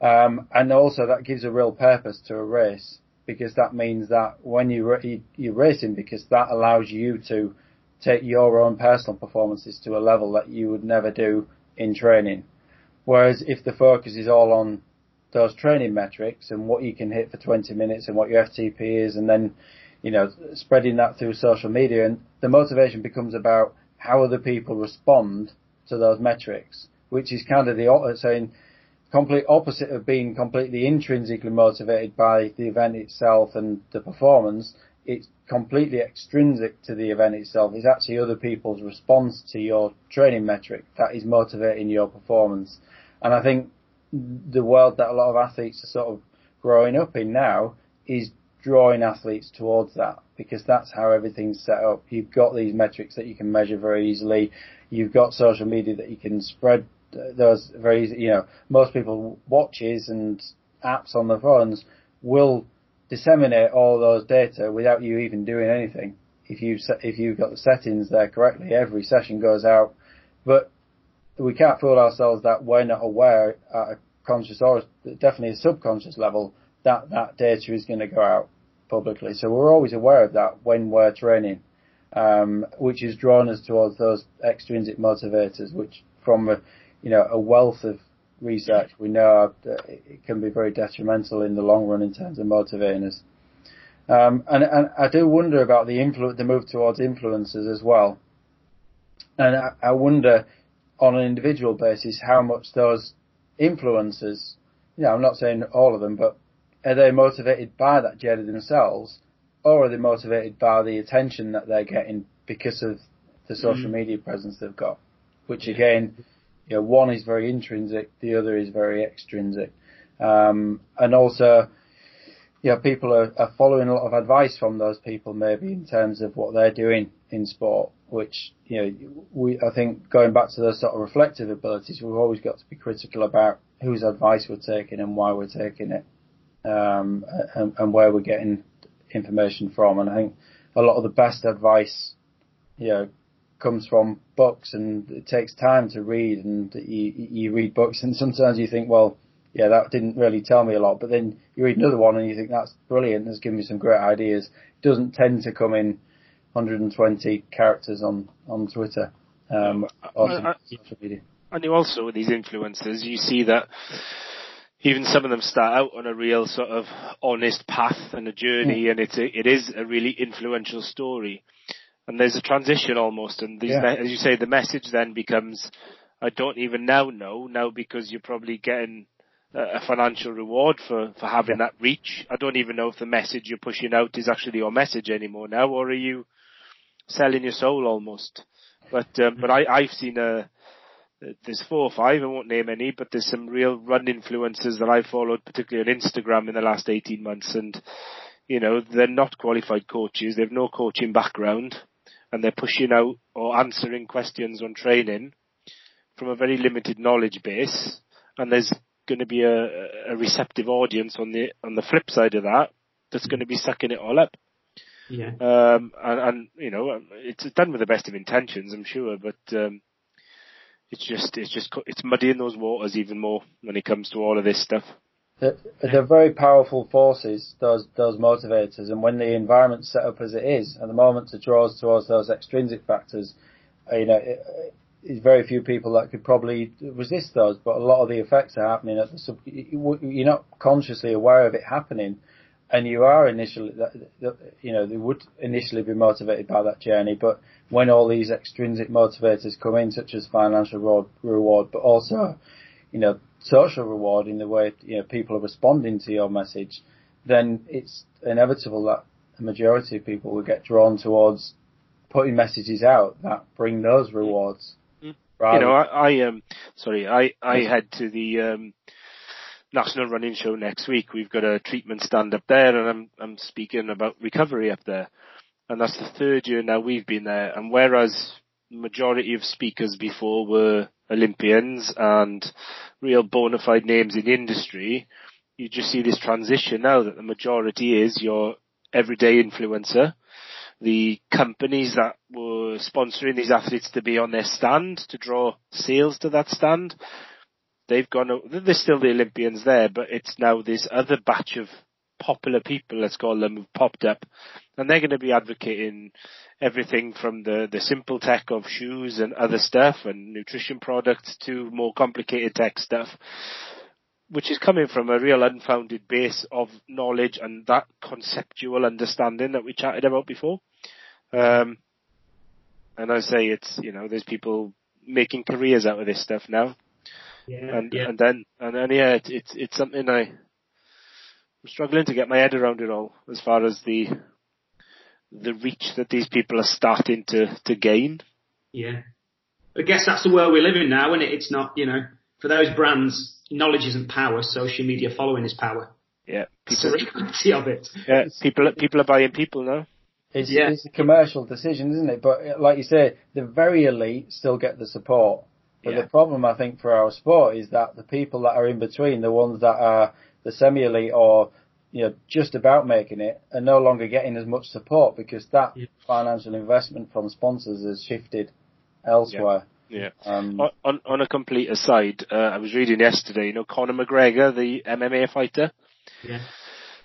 Speaker 4: Um, and also that gives a real purpose to a race because that means that when you, you're racing because that allows you to take your own personal performances to a level that you would never do in training. Whereas if the focus is all on those training metrics and what you can hit for 20 minutes and what your FTP is and then, you know, spreading that through social media and the motivation becomes about how other people respond to those metrics, which is kind of the, uh, saying, complete opposite of being completely intrinsically motivated by the event itself and the performance. It's completely extrinsic to the event itself. It's actually other people's response to your training metric that is motivating your performance. And I think the world that a lot of athletes are sort of growing up in now is drawing athletes towards that because that's how everything's set up. You've got these metrics that you can measure very easily. You've got social media that you can spread uh, those very. You know, most people watches and apps on their phones will disseminate all those data without you even doing anything. If you if you've got the settings there correctly, every session goes out. But we can't fool ourselves that we're not aware at a conscious or definitely a subconscious level that that data is going to go out publicly. So we're always aware of that when we're training, um, which has drawn us towards those extrinsic motivators, which from a, you know a wealth of research, we know it can be very detrimental in the long run in terms of motivating us. Um, and, and, I do wonder about the influ- the move towards influencers as well. And I, I, wonder on an individual basis how much those influencers, you know, I'm not saying all of them, but are they motivated by that journey themselves or are they motivated by the attention that they're getting because of the social mm. media presence they've got? Which again, you know, one is very intrinsic, the other is very extrinsic. Um, and also, you know, people are, are, following a lot of advice from those people maybe in terms of what they're doing in sport, which, you know, we, I think going back to those sort of reflective abilities, we've always got to be critical about whose advice we're taking and why we're taking it, um, and, and where we're getting information from. And I think a lot of the best advice, you know, comes from books and it takes time to read and you, you read books and sometimes you think, well, yeah, that didn't really tell me a lot, but then you read another one and you think that's brilliant, has given me some great ideas. It doesn't tend to come in 120 characters on, on Twitter, um, or I, social media.
Speaker 3: And you also, with these influencers, you see that even some of them start out on a real sort of honest path and a journey, and it's a, it is a really influential story. And there's a transition almost, and these,
Speaker 4: Yeah.
Speaker 3: as you say, the message then becomes, I don't even now know now because you're probably getting a financial reward for for having that reach. I don't even know if the message you're pushing out is actually your message anymore now, or are you selling your soul almost? But um, but I I've seen a there's four or five, I won't name any, but there's some real run influencers that I've followed, particularly on Instagram in the last 18 months. And, you know, they're not qualified coaches. They've no coaching background and they're pushing out or answering questions on training from a very limited knowledge base. And there's going to be a, a receptive audience on the, on the flip side of that that's going to be sucking it all up.
Speaker 2: Yeah.
Speaker 3: Um, and, and, you know, it's done with the best of intentions, I'm sure, but, um, it's just, it's just, it's muddying those waters even more when it comes to all of this stuff.
Speaker 4: They're, they're very powerful forces, those those motivators, and when the environment's set up as it is, at the moment it draws towards those extrinsic factors, you know, it, it's very few people that could probably resist those, but a lot of the effects are happening at the sub. You're not consciously aware of it happening, and you are initially, you know, they would initially be motivated by that journey, but when all these extrinsic motivators come in, such as financial reward, but also, you know, social reward in the way you know people are responding to your message, then it's inevitable that the majority of people will get drawn towards putting messages out that bring those rewards.
Speaker 3: Mm.
Speaker 4: Rather,
Speaker 3: you know, I, I um, sorry, I, I head to the um, national running show next week. We've got a treatment stand up there, and I'm I'm speaking about recovery up there, and that's the third year now we've been there. And whereas majority of speakers before were Olympians and real bona fide names in industry, you just see this transition now that the majority is your everyday influencer the companies that were sponsoring these athletes to be on their stand to draw sales to that stand, they've gone, there's still the Olympians there, but it's now this other batch of popular people, let's call them, who've popped up, and they're going to be advocating everything from the, the simple tech of shoes and other stuff and nutrition products to more complicated tech stuff which is coming from a real unfounded base of knowledge and that conceptual understanding that we chatted about before. Um, and I say it's, you know, there's people making careers out of this stuff now.
Speaker 2: Yeah.
Speaker 3: And,
Speaker 2: yeah.
Speaker 3: and then, and then yeah, it's, it's, it's something I, I'm struggling to get my head around it all as far as the, the reach that these people are starting to, to gain.
Speaker 2: Yeah. I guess that's the world we live in now, and it? It's not, you know, for those brands, knowledge isn't power, social media following is power.
Speaker 3: Yeah. [LAUGHS]
Speaker 2: That's the of it.
Speaker 3: Yeah. People, people are buying people now.
Speaker 4: It's,
Speaker 2: Yeah.
Speaker 4: it's a commercial decision, isn't it? But like you say, the very elite still get the support. But
Speaker 3: Yeah.
Speaker 4: the problem, I think, for our sport is that the people that are in between, the ones that are the semi-elite or you know just about making it, are no longer getting as much support because that
Speaker 2: Yeah.
Speaker 4: financial investment from sponsors has shifted elsewhere.
Speaker 3: Yeah.
Speaker 4: Um,
Speaker 3: On, on, a complete aside, uh, I was reading yesterday, you know, Conor McGregor, the MMA fighter.
Speaker 2: Yeah.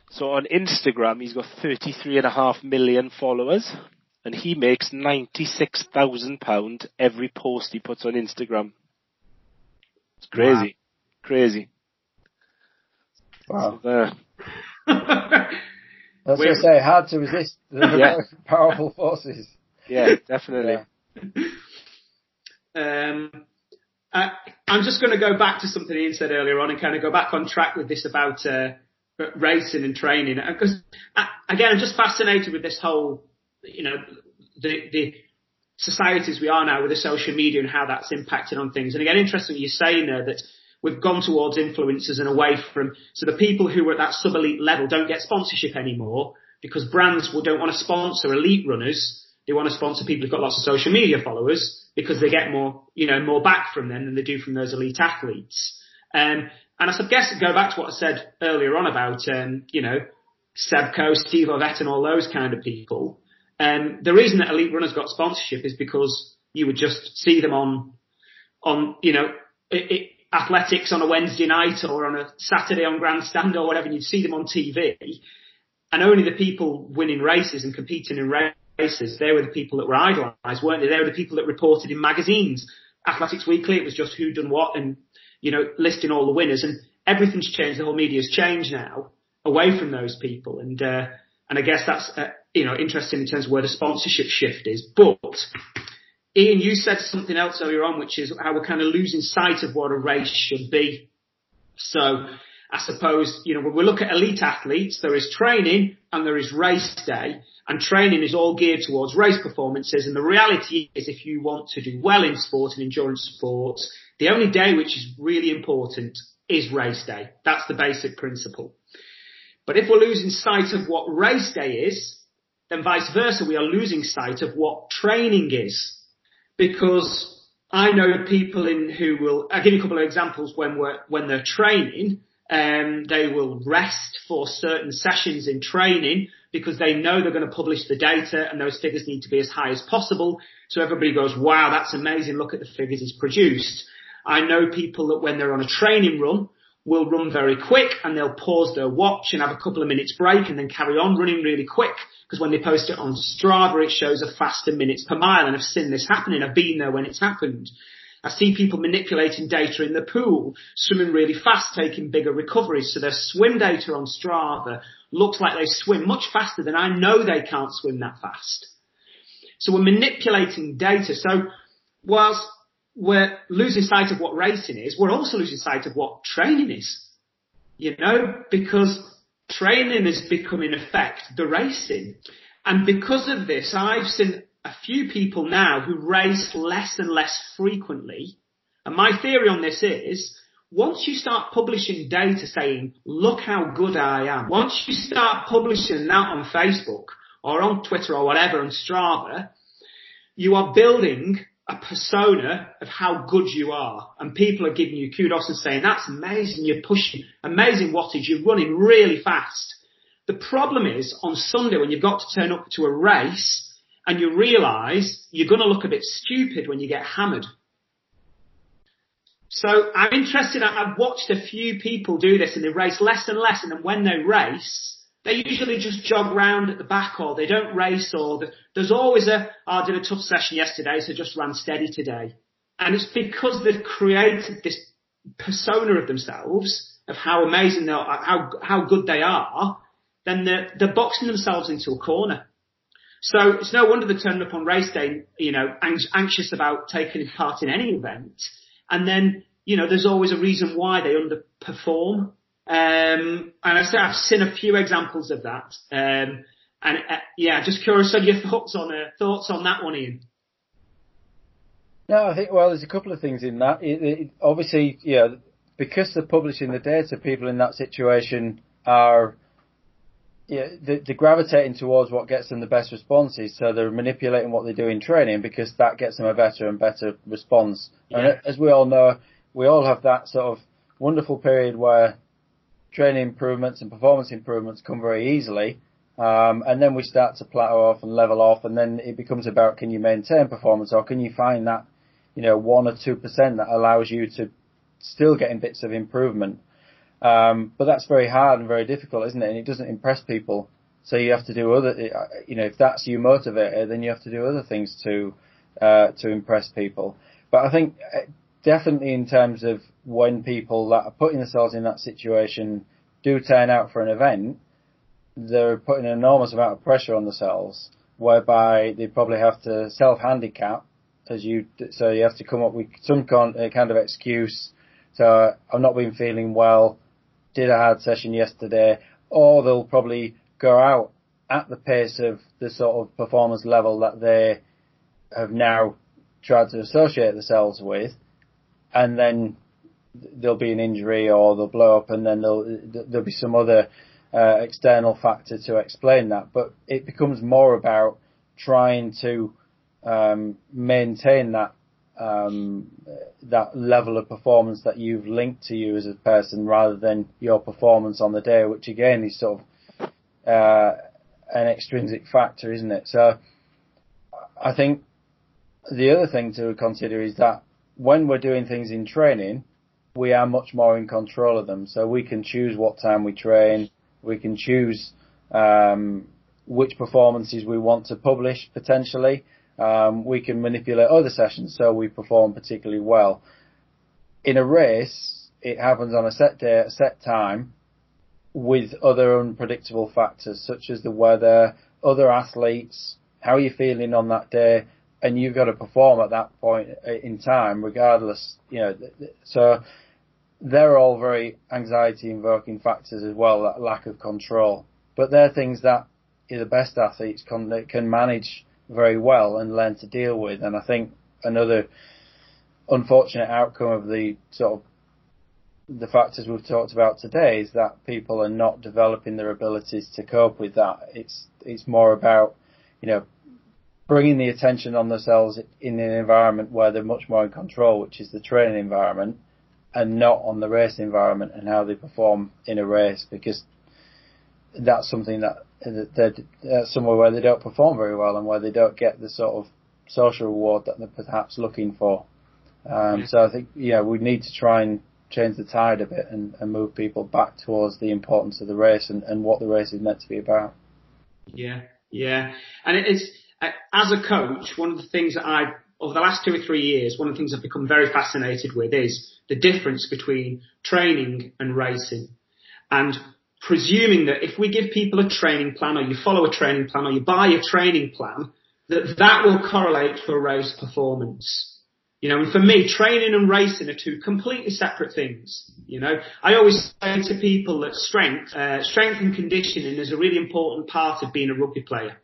Speaker 3: So on Instagram, he's got 33 and a half million followers and he makes £96,000 every post he puts on Instagram. It's crazy. Crazy.
Speaker 4: wow. That's [LAUGHS] what I
Speaker 2: We're-
Speaker 4: say. Hard to resist [LAUGHS] the
Speaker 3: Yeah.
Speaker 4: powerful forces.
Speaker 3: yeah, definitely.
Speaker 4: Yeah.
Speaker 2: Um, I, I'm just going to go back to something Ian said earlier on and kind of go back on track with this about uh, racing and training. Because again, I'm just fascinated with this whole, you know, the the societies we are now with the social media and how that's impacted on things. And again, interesting you're saying there that we've gone towards influencers and away from so the people who are at that sub elite level don't get sponsorship anymore because brands will, don't want to sponsor elite runners. They want to sponsor people who've got lots of social media followers because they get more, you know, more back from them than they do from those elite athletes. Um, and I guess go back to what I said earlier on about, um, you know, Seb Coe, Steve Ovett and all those kind of people. Um, the reason that elite runners got sponsorship is because you would just see them on, on, you know, it, it, athletics on a Wednesday night or on a Saturday on Grandstand or whatever, and you'd see them on TV. And only the people winning races and competing in races, they were the people that were idolised, weren't they? They were the people that reported in magazines. Athletics Weekly, it was just who done what and, you know, listing all the winners and everything's changed. The whole media's changed now away from those people. And, uh, and I guess that's, uh, you know, interesting in terms of where the sponsorship shift is. But Ian, you said something else earlier on, which is how we're kind of losing sight of what a race should be. So I suppose, you know, when we look at elite athletes, there is training and there is race day and training is all geared towards race performances. And the reality is if you want to do well in sport and endurance sports, the only day which is really important is race day. That's the basic principle. But if we're losing sight of what race day is, then vice versa, we are losing sight of what training is. Because I know people in who will, I'll give you a couple of examples when we're, when they're training, um, they will rest for certain sessions in training because they know they're going to publish the data and those figures need to be as high as possible. So everybody goes, wow, that's amazing. Look at the figures he's produced. I know people that when they're on a training run will run very quick and they'll pause their watch and have a couple of minutes break and then carry on running really quick because when they post it on Strava it shows a faster minutes per mile and I've seen this happening. I've been there when it's happened. I see people manipulating data in the pool, swimming really fast, taking bigger recoveries. So their swim data on Strava looks like they swim much faster than I know they can't swim that fast. So we're manipulating data. So whilst we're losing sight of what racing is, we're also losing sight of what training is. You know, because training has become in effect the racing. And because of this, I've seen a few people now who race less and less frequently. And my theory on this is, once you start publishing data saying, look how good I am, once you start publishing that on Facebook or on Twitter or whatever on Strava, you are building a persona of how good you are. And people are giving you kudos and saying, that's amazing, you're pushing, amazing wattage, you're running really fast. The problem is on Sunday when you've got to turn up to a race, and you realise you're going to look a bit stupid when you get hammered. So I'm interested. I've watched a few people do this and they race less and less and then when they race, they usually just jog round at the back or they don't race or the, there's always a, oh, I did a tough session yesterday so just ran steady today. And it's because they've created this persona of themselves of how amazing they are, how, how good they are, then they're, they're boxing themselves into a corner. So it's no wonder they turned up on race day, you know, anxious about taking part in any event. And then, you know, there's always a reason why they underperform. Um, and I say I've seen a few examples of that. Um, and uh, yeah, just curious on your [LAUGHS] thoughts on uh, thoughts on that one, Ian.
Speaker 4: No, I think well, there's a couple of things in that. It, it, obviously, yeah, because they're publishing the data, people in that situation are yeah, they're, gravitating towards what gets them the best responses. So they're manipulating what they do in training because that gets them a better and better response. Yeah. And as we all know, we all have that sort of wonderful period where training improvements and performance improvements come very easily. Um, and then we start to plateau off and level off, and then it becomes about can you maintain performance or can you find that, you know, one or two percent that allows you to still getting bits of improvement. Um, but that's very hard and very difficult, isn't it? And it doesn't impress people. So you have to do other, you know, if that's your motivator, then you have to do other things to, uh, to impress people. But I think uh, definitely in terms of when people that are putting themselves in that situation do turn out for an event, they're putting an enormous amount of pressure on themselves, whereby they probably have to self-handicap, as you, so you have to come up with some uh, kind of excuse. So I've not been feeling well did a hard session yesterday, or they'll probably go out at the pace of the sort of performance level that they have now tried to associate themselves with, and then there'll be an injury or they'll blow up, and then there'll there'll be some other uh, external factor to explain that. But it becomes more about trying to um, maintain that um, that level of performance that you've linked to you as a person rather than your performance on the day, which again is sort of uh, an extrinsic factor, isn't it? So I think the other thing to consider is that when we're doing things in training, we are much more in control of them. So we can choose what time we train. We can choose um, which performances we want to publish potentially. Um, we can manipulate other sessions so we perform particularly well. In a race, it happens on a set day, a set time, with other unpredictable factors such as the weather, other athletes, how are you feeling on that day, and you've got to perform at that point in time, regardless. You know, so they're all very anxiety invoking factors as well. That lack of control, but they're things that the best athletes can can manage very well and learn to deal with. And I think another unfortunate outcome of the sort of the factors we've talked about today is that people are not developing their abilities to cope with that. It's it's more about you know bringing the attention on themselves in an environment where they're much more in control, which is the training environment, and not on the race environment and how they perform in a race because that's something that they're somewhere where they don't perform very well and where they don't get the sort of social reward that they're perhaps looking for. Um. So I think yeah we need to try and change the tide a bit and, and move people back towards the importance of the race and, and what the race is meant to be about.
Speaker 2: Yeah, yeah, and it's as a coach, one of the things that I over the last two or three years, one of the things I've become very fascinated with is the difference between training and racing. And presuming that if we give people a training plan or you follow a training plan or you buy a training plan, that that will correlate to a race performance. You know, and for me, training and racing are two completely separate things. You know, I always say to people that strength, uh, strength and conditioning is a really important part of being a rugby player.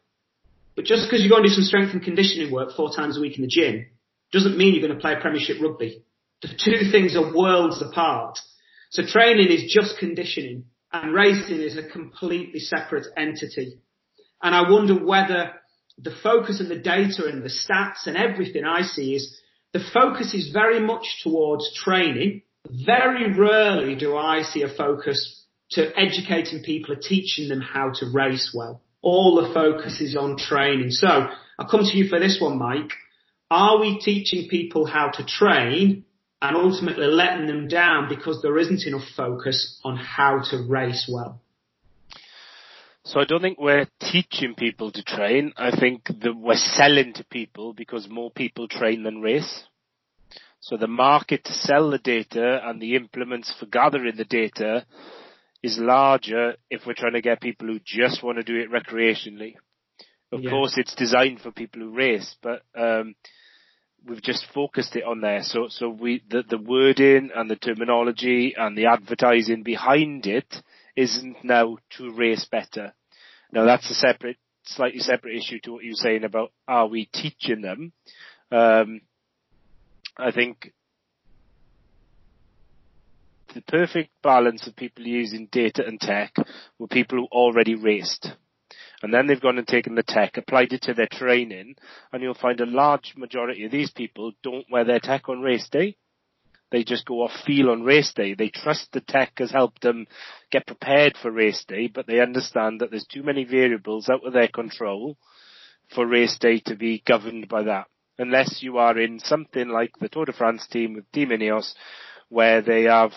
Speaker 2: But just because you go and do some strength and conditioning work four times a week in the gym doesn't mean you're going to play premiership rugby. The two things are worlds apart. So training is just conditioning and racing is a completely separate entity. And I wonder whether the focus and the data and the stats and everything I see is the focus is very much towards training. Very rarely do I see a focus to educating people or teaching them how to race well all the focus is on training. So I'll come to you for this one, Mike. Are we teaching people how to train and ultimately letting them down because there isn't enough focus on how to race well?
Speaker 3: So I don't think we're teaching people to train. I think that we're selling to people because more people train than race. So the market to sell the data and the implements for gathering the data is larger if we're trying to get people who just want to do it recreationally. Of yeah. course, it's designed for people who race, but um, we've just focused it on there. So, so we the, the wording and the terminology and the advertising behind it isn't now to race better. Now that's a separate, slightly separate issue to what you're saying about are we teaching them. Um, I think the perfect balance of people using data and tech were people who already raced. And then they've gone and taken the tech, applied it to their training, and you'll find a large majority of these people don't wear their tech on race day. They just go off feel on race day. They trust the tech has helped them get prepared for race day, but they understand that there's too many variables out of their control for race day to be governed by that. Unless you are in something like the Tour de France team with Team Ineos, where they have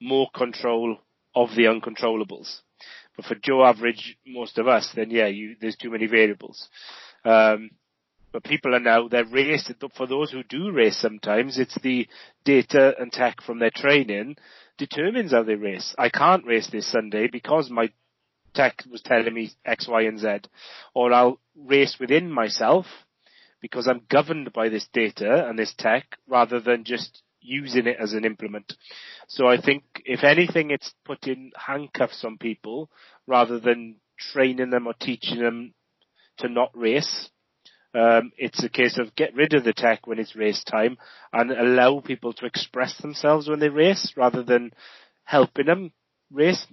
Speaker 3: more control of the uncontrollables. But for Joe average, most of us, then yeah, you, there's too many variables. Um, but people are now, they're racing, for those who do race sometimes, it's the data and tech from their training determines how they race. I can't race this Sunday because my tech was telling me X, Y, and Z. Or I'll race within myself because I'm governed by this data and this tech rather than just using it as an implement. So I think if anything, it's putting handcuffs on people rather than training them or teaching them to not race. Um, it's a case of get rid of the tech when it's race time and allow people to express themselves when they race rather than helping them race.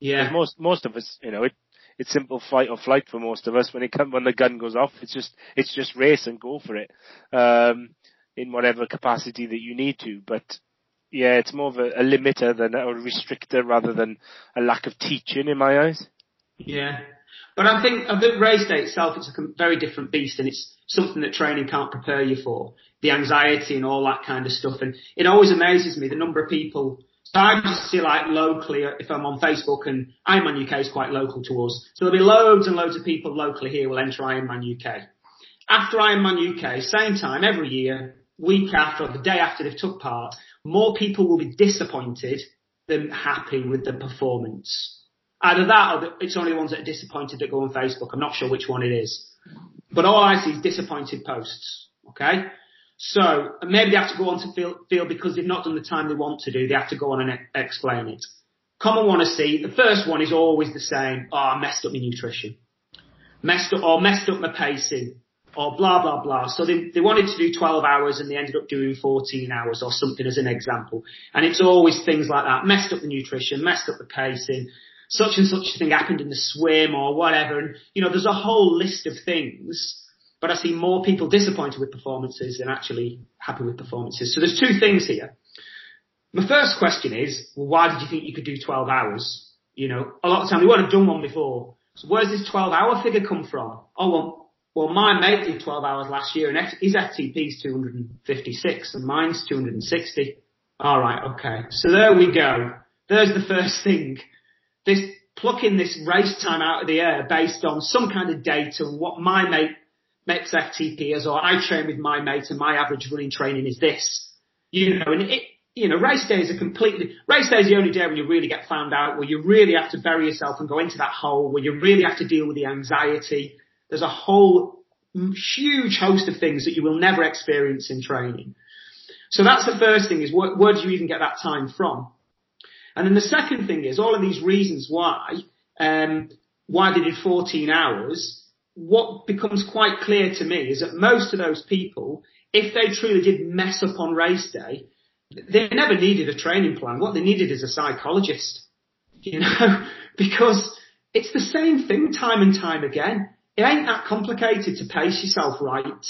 Speaker 2: Yeah.
Speaker 3: Most most of us, you know, it it's simple fight or flight for most of us. When it come when the gun goes off, it's just it's just race and go for it. Um, in whatever capacity that you need to. But yeah, it's more of a, a limiter than a restrictor rather than a lack of teaching in my eyes.
Speaker 2: Yeah. But I think think race day itself is a very different beast, and it's something that training can't prepare you for. The anxiety and all that kind of stuff, and it always amazes me the number of people. So I just see like locally, if I'm on Facebook, and Ironman UK is quite local to us, so there'll be loads and loads of people locally here will enter Ironman UK, after Ironman UK, same time every year, week after or the day after they've took part, more people will be disappointed than happy with the performance. Either that or it's only the ones that are disappointed that go on Facebook. I'm not sure which one it is. But all I see is disappointed posts. Okay? So maybe they have to go on to feel, feel because they've not done the time they want to do, they have to go on and explain it. Common one I see, the first one is always the same. Oh, I messed up my nutrition. Messed up, or messed up my pacing. Or blah, blah, blah. So they, they wanted to do 12 hours and they ended up doing 14 hours or something as an example. And it's always things like that. Messed up the nutrition, messed up the pacing, such and such a thing happened in the swim or whatever. And, you know, there's a whole list of things, but I see more people disappointed with performances than actually happy with performances. So there's two things here. My first question is, well, why did you think you could do 12 hours? You know, a lot of the time we won't have done one before. So where's this 12 hour figure come from? Oh, well, well, my mate did 12 hours last year and his FTP is 256 and mine's 260. Alright, okay. So there we go. There's the first thing. This, plucking this race time out of the air based on some kind of data what my mate makes FTP is or I train with my mate and my average running training is this. You know, and it, you know, race days are completely, race day is the only day when you really get found out, where you really have to bury yourself and go into that hole, where you really have to deal with the anxiety. There's a whole huge host of things that you will never experience in training. So that's the first thing is where, where do you even get that time from? And then the second thing is all of these reasons why, um, why they did 14 hours, what becomes quite clear to me is that most of those people, if they truly did mess up on race day, they never needed a training plan. What they needed is a psychologist, you [LAUGHS] know, because it's the same thing time and time again. It ain't that complicated to pace yourself right.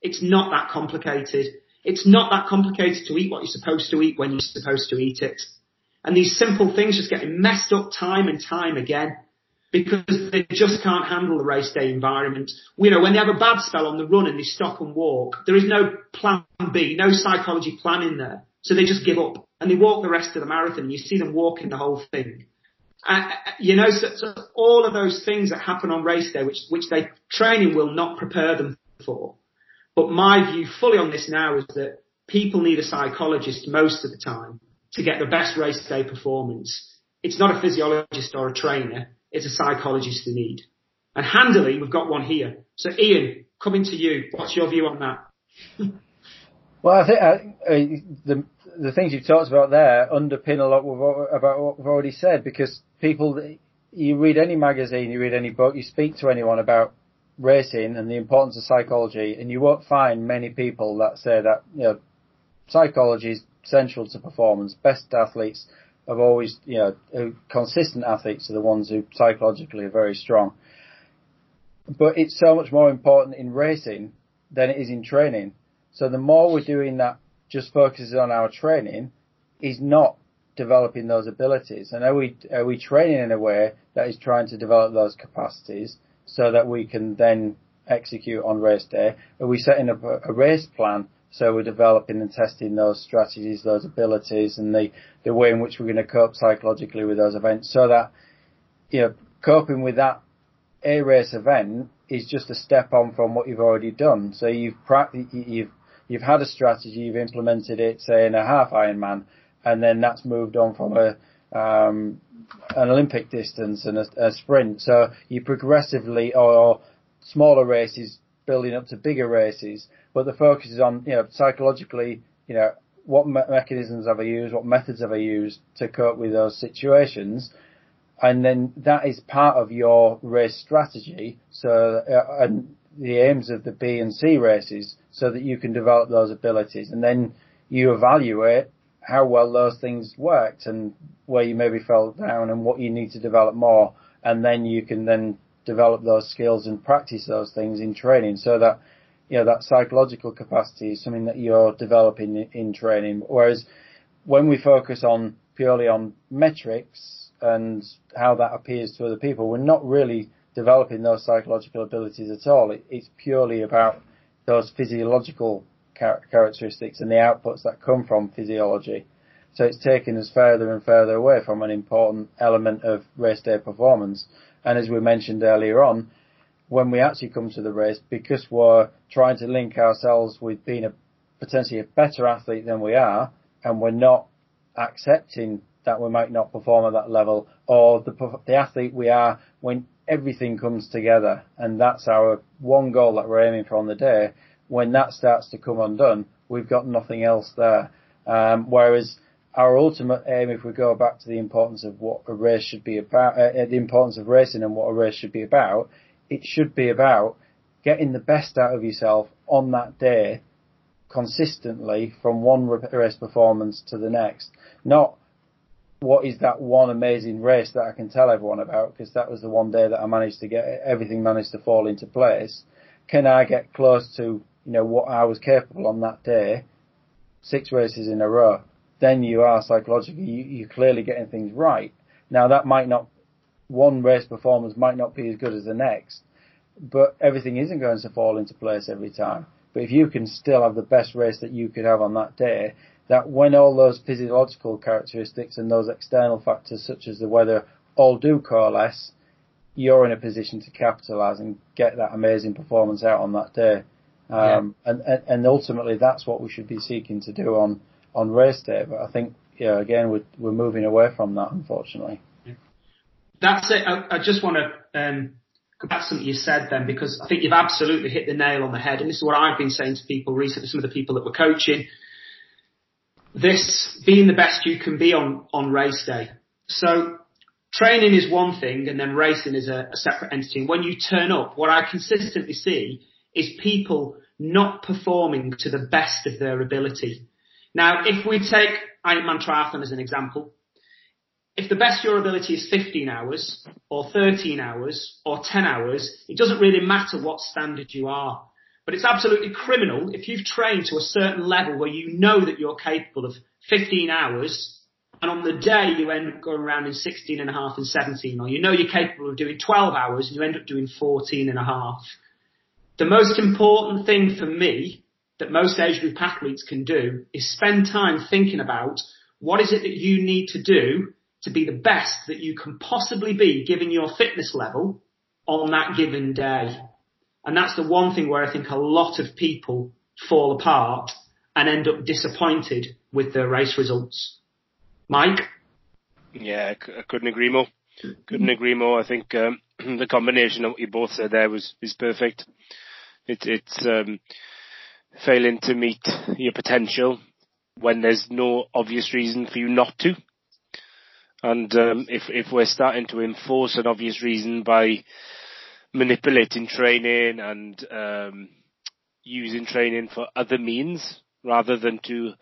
Speaker 2: It's not that complicated. It's not that complicated to eat what you're supposed to eat when you're supposed to eat it. And these simple things just getting messed up time and time again because they just can't handle the race day environment. You know, when they have a bad spell on the run and they stop and walk, there is no plan B, no psychology plan in there. So they just give up and they walk the rest of the marathon. You see them walking the whole thing. Uh, you know, so, so, all of those things that happen on race day, which, which they training will not prepare them for. But my view fully on this now is that people need a psychologist most of the time to get the best race day performance. It's not a physiologist or a trainer. It's a psychologist they need. And handily, we've got one here. So Ian, coming to you, what's your view on that? [LAUGHS]
Speaker 4: Well, I think uh, uh, the the things you've talked about there underpin a lot about what we've already said because people, you read any magazine, you read any book, you speak to anyone about racing and the importance of psychology, and you won't find many people that say that you know psychology is central to performance. Best athletes have always, you know, consistent athletes are the ones who psychologically are very strong. But it's so much more important in racing than it is in training so the more we're doing that just focuses on our training is not developing those abilities. And are we, are we training in a way that is trying to develop those capacities so that we can then execute on race day? Are we setting up a, a race plan so we're developing and testing those strategies, those abilities and the, the way in which we're going to cope psychologically with those events so that, you know, coping with that A race event is just a step on from what you've already done. So you've, you've you've had a strategy, you've implemented it, say in a half Ironman, and then that's moved on from a um, an Olympic distance and a, a, sprint. So you progressively, or, smaller races, building up to bigger races. But the focus is on, you know, psychologically, you know, what me- mechanisms have I used, what methods have I used to cope with those situations, and then that is part of your race strategy. So, uh, and the aims of the B and C races so that you can develop those abilities and then you evaluate how well those things worked and where you maybe fell down and what you need to develop more and then you can then develop those skills and practice those things in training so that you know that psychological capacity is something that you're developing in, in training whereas when we focus on purely on metrics and how that appears to other people we're not really developing those psychological abilities at all. It, it's purely about those physiological characteristics and the outputs that come from physiology. So it's taking us further and further away from an important element of race day performance. And as we mentioned earlier on, when we actually come to the race because we're trying to link ourselves with being a potentially a better athlete than we are and we're not accepting that we might not perform at that level or the, the athlete we are when everything comes together and that's our one goal that we're aiming for on the day. When that starts to come undone, we've got nothing else there. Um, whereas our ultimate aim, if we go back to the importance of what a race should be about, uh, the importance of racing and what a race should be about, it should be about getting the best out of yourself on that day consistently from one race performance to the next. Not what is that one amazing race that I can tell everyone about because that was the one day that I managed to get everything managed to fall into place. Can I get close to, you know, what I was capable on that day, six races in a row? Then you are psychologically, you, you're clearly getting things right. Now that might not, one race performance might not be as good as the next, but everything isn't going to fall into place every time. But if you can still have the best race that you could have on that day, that when all those physiological characteristics and those external factors such as the weather all do coalesce, you're in a position to capitalise and get that amazing performance out on that day. Um, yeah. and, and ultimately that's what we should be seeking to do on, on race day. But I think, yeah, again, we're, we're moving away from that, unfortunately.
Speaker 2: That's it. I, I just want to, um, go back to something you said then, because I think you've absolutely hit the nail on the head. And this is what I've been saying to people recently, some of the people that we're coaching, this being the best you can be on, on race day. So training is one thing and then racing is a, a separate entity. And when you turn up, what I consistently see is people not performing to the best of their ability. Now, if we take Ironman Triathlon as an example, if the best your ability is 15 hours or 13 hours or 10 hours, it doesn't really matter what standard you are. But it's absolutely criminal if you've trained to a certain level where you know that you're capable of 15 hours and on the day you end up going around in 16 and a half and 17 or you know you're capable of doing 12 hours and you end up doing 14 and a half. The most important thing for me that most age group athletes can do is spend time thinking about what is it that you need to do to be the best that you can possibly be given your fitness level on that given day. And that's the one thing where I think a lot of people fall apart and end up disappointed with their race results. Mike?
Speaker 3: Yeah, I couldn't agree more. Couldn't agree more. I think um, [CLEARS THROAT] the combination of what you both said there was is perfect. It, it's um, failing to meet your potential when there's no obvious reason for you not to. And um, if if we're starting to enforce an obvious reason by manipulating training and um, using training for other means rather than to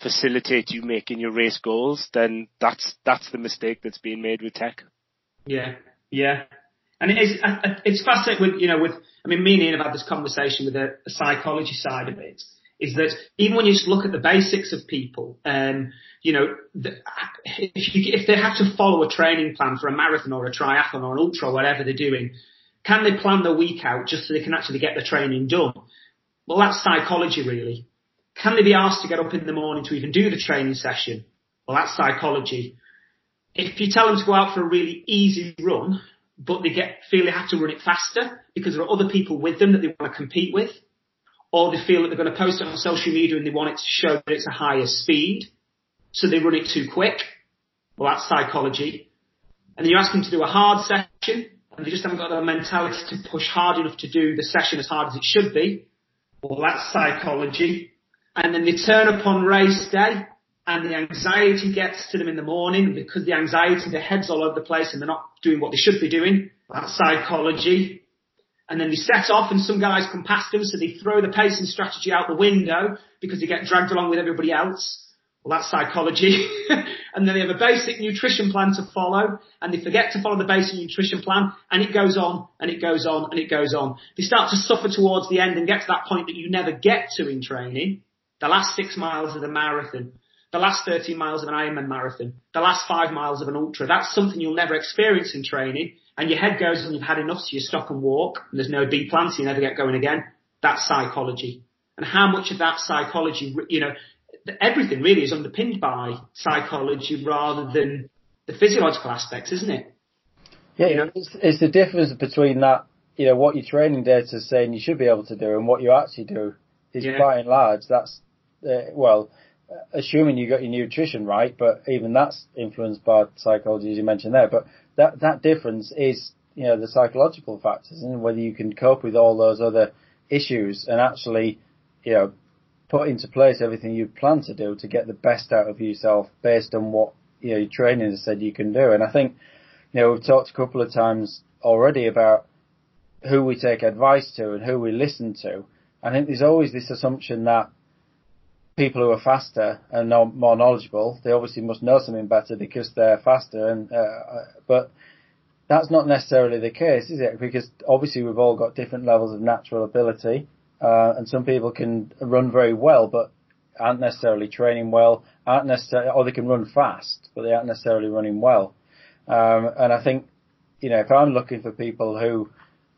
Speaker 3: facilitate you making your race goals, then that's that's the mistake that's being made with tech.
Speaker 2: Yeah, yeah, and it is it's fascinating with you know with I mean me and Ian have had this conversation with the, psychology side of it. Is that even when you just look at the basics of people, um, you know, the, if, you, if they have to follow a training plan for a marathon or a triathlon or an ultra, whatever they're doing, can they plan their week out just so they can actually get the training done? Well, that's psychology really. Can they be asked to get up in the morning to even do the training session? Well, that's psychology. If you tell them to go out for a really easy run, but they get, feel they have to run it faster because there are other people with them that they want to compete with, or they feel that they're going to post it on social media and they want it to show that it's a higher speed, so they run it too quick. Well, that's psychology. And then you ask them to do a hard session, and they just haven't got the mentality to push hard enough to do the session as hard as it should be. Well, that's psychology. And then they turn up on race day and the anxiety gets to them in the morning because the anxiety, their head's all over the place and they're not doing what they should be doing. That's psychology. And then they set off and some guys come past them so they throw the pacing strategy out the window because they get dragged along with everybody else. Well, that's psychology. [LAUGHS] and then they have a basic nutrition plan to follow and they forget to follow the basic nutrition plan and it goes on and it goes on and it goes on. They start to suffer towards the end and get to that point that you never get to in training. The last six miles of the marathon, the last 13 miles of an Ironman marathon, the last five miles of an ultra. That's something you'll never experience in training and your head goes and you've had enough so you stop and walk and there's no B plan so you never get going again. That's psychology. And how much of that psychology, you know, everything really is underpinned by psychology rather than the physiological aspects, isn't it?
Speaker 4: Yeah, you know? it's, it's the difference between that you know, what your training data is saying you should be able to do and what you actually do is
Speaker 2: Yeah.
Speaker 4: by and large, that's, uh, well, assuming you got your nutrition right, but even that's influenced by psychology as you mentioned there, but that, that difference is, you know, the psychological factors and whether you can cope with all those other issues and actually, you know, put into place everything you plan to do to get the best out of yourself based on what, you know, your training has said you can do. And I think, you know, we've talked a couple of times already about who we take advice to and who we listen to. I think there's always this assumption that people who are faster and more knowledgeable, they obviously must know something better because they're faster. And uh, but that's not necessarily the case, is it? Because obviously we've all got different levels of natural ability, uh, and some people can run very well, but aren't necessarily training well, aren't necessarily, or they can run fast, but they aren't necessarily running well. Um, and I think, you know, if I'm looking for people who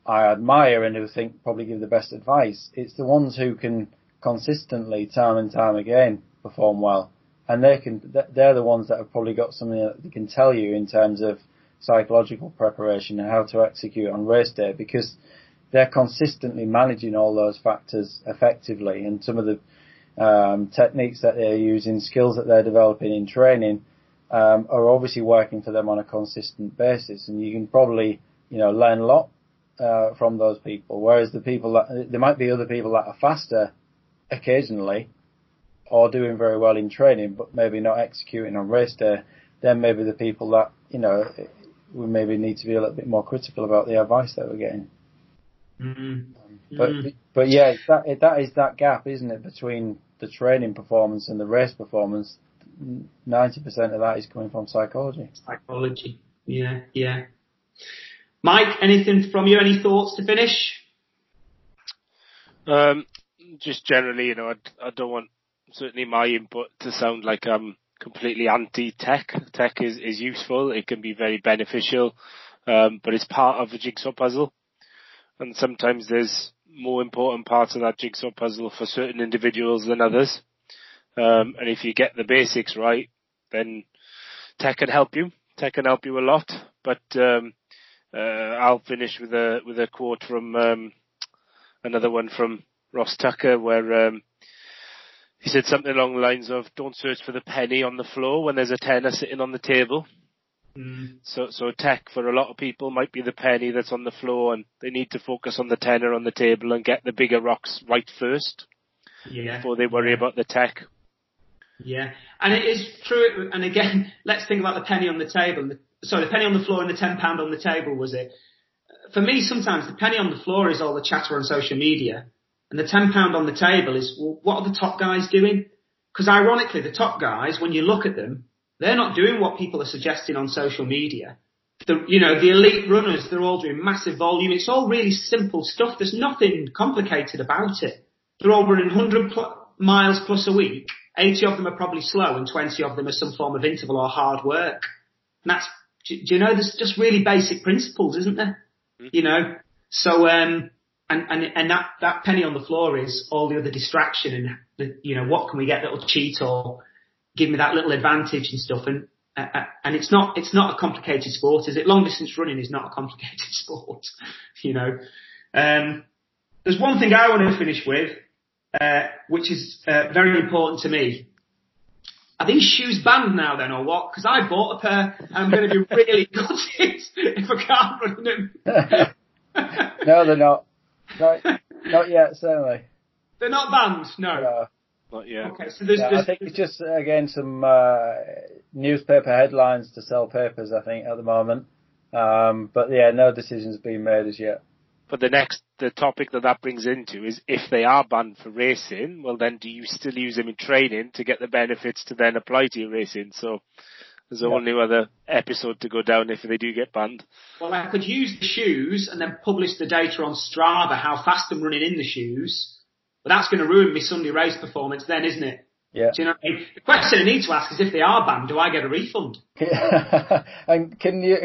Speaker 4: I admire and who think probably give the best advice, it's the ones who can consistently, time and time again, perform well. And they can, they're the ones that have probably got something that they can tell you in terms of psychological preparation and how to execute on race day because they're consistently managing all those factors effectively and some of the um, techniques that they're using, skills that they're developing in training, um, are obviously working for them on a consistent basis. And you can probably, you know, learn a lot uh, from those people. Whereas the people that there might be other people that are faster occasionally, or doing very well in training, but maybe not executing on race day. Then maybe the people that you know we maybe need to be a little bit more critical about the advice that we're getting.
Speaker 2: Mm.
Speaker 4: But
Speaker 2: Mm.
Speaker 4: but yeah, that it, that is that gap, isn't it, between the training performance and the race performance? Ninety percent of that is coming from psychology.
Speaker 2: Psychology. Yeah, yeah. Mike, anything from you? Any thoughts to finish?
Speaker 3: Um, just generally, you know, I, I don't want certainly my input to sound like I'm completely anti-tech. Tech is, is useful. It can be very beneficial, um, but it's part of a jigsaw puzzle. And sometimes there's more important parts of that jigsaw puzzle for certain individuals than others. Um, and if you get the basics right, then tech can help you. Tech can help you a lot. But um, uh, I'll finish with a with a quote from um, another one from Ross Tucker, where um, he said something along the lines of, "Don't search for the penny on the floor when there's a tenner sitting on the table."
Speaker 2: Mm.
Speaker 3: So, so tech for a lot of people might be the penny that's on the floor, and they need to focus on the tenner on the table and get the bigger rocks right first
Speaker 2: Yeah.
Speaker 3: before they worry
Speaker 2: yeah.
Speaker 3: about the tech.
Speaker 2: Yeah, and it is true. And again, [LAUGHS] let's think about the penny on the table. Sorry, the penny on the floor and the ten pound on the table was it? For me, sometimes the penny on the floor is all the chatter on social media, and the ten pound on the table is well, what are the top guys doing? Because ironically, the top guys, when you look at them, they're not doing what people are suggesting on social media. The, you know, the elite runners, they're all doing massive volume. It's all really simple stuff. There's nothing complicated about it. They're all running 100 pl- miles plus a week. 80 of them are probably slow and 20 of them are some form of interval or hard work. And that's, do, do you know, there's just really basic principles, isn't there? You know, so, um, and, and, and that, that penny on the floor is all the other distraction and the, you know, what can we get that'll cheat or give me that little advantage and stuff. And, uh, uh, and it's not, it's not a complicated sport, is it? Long distance running is not a complicated [LAUGHS] sport, you know. Um, there's one thing I want to finish with, uh, which is uh, very important to me. Are these shoes banned now then, or what? Because I bought a pair, and I'm going to be really [LAUGHS] gutted if I can't run them. [LAUGHS]
Speaker 4: no, they're not. Not, [LAUGHS] not yet, certainly.
Speaker 2: They're not banned, no.
Speaker 4: Uh,
Speaker 3: Not yet.
Speaker 2: Okay, so there's,
Speaker 4: yeah, I
Speaker 2: there's
Speaker 4: think it's just again some uh, newspaper headlines to sell papers. I think at the moment, um, but yeah, no decisions been made as yet.
Speaker 3: But the next, the topic that that brings into is if they are banned for racing, well then do you still use them in training to get the benefits to then apply to your racing? So there's a
Speaker 4: Yeah.
Speaker 3: whole new other episode to go down if they do get banned.
Speaker 2: Well, I could use the shoes and then publish the data on Strava, how fast I'm running in the shoes. But that's going to ruin my Sunday race performance then, isn't it?
Speaker 4: Yeah.
Speaker 2: Do you know what I mean? The question I need to ask is if they are banned, do I get a refund? [LAUGHS]
Speaker 4: and can you?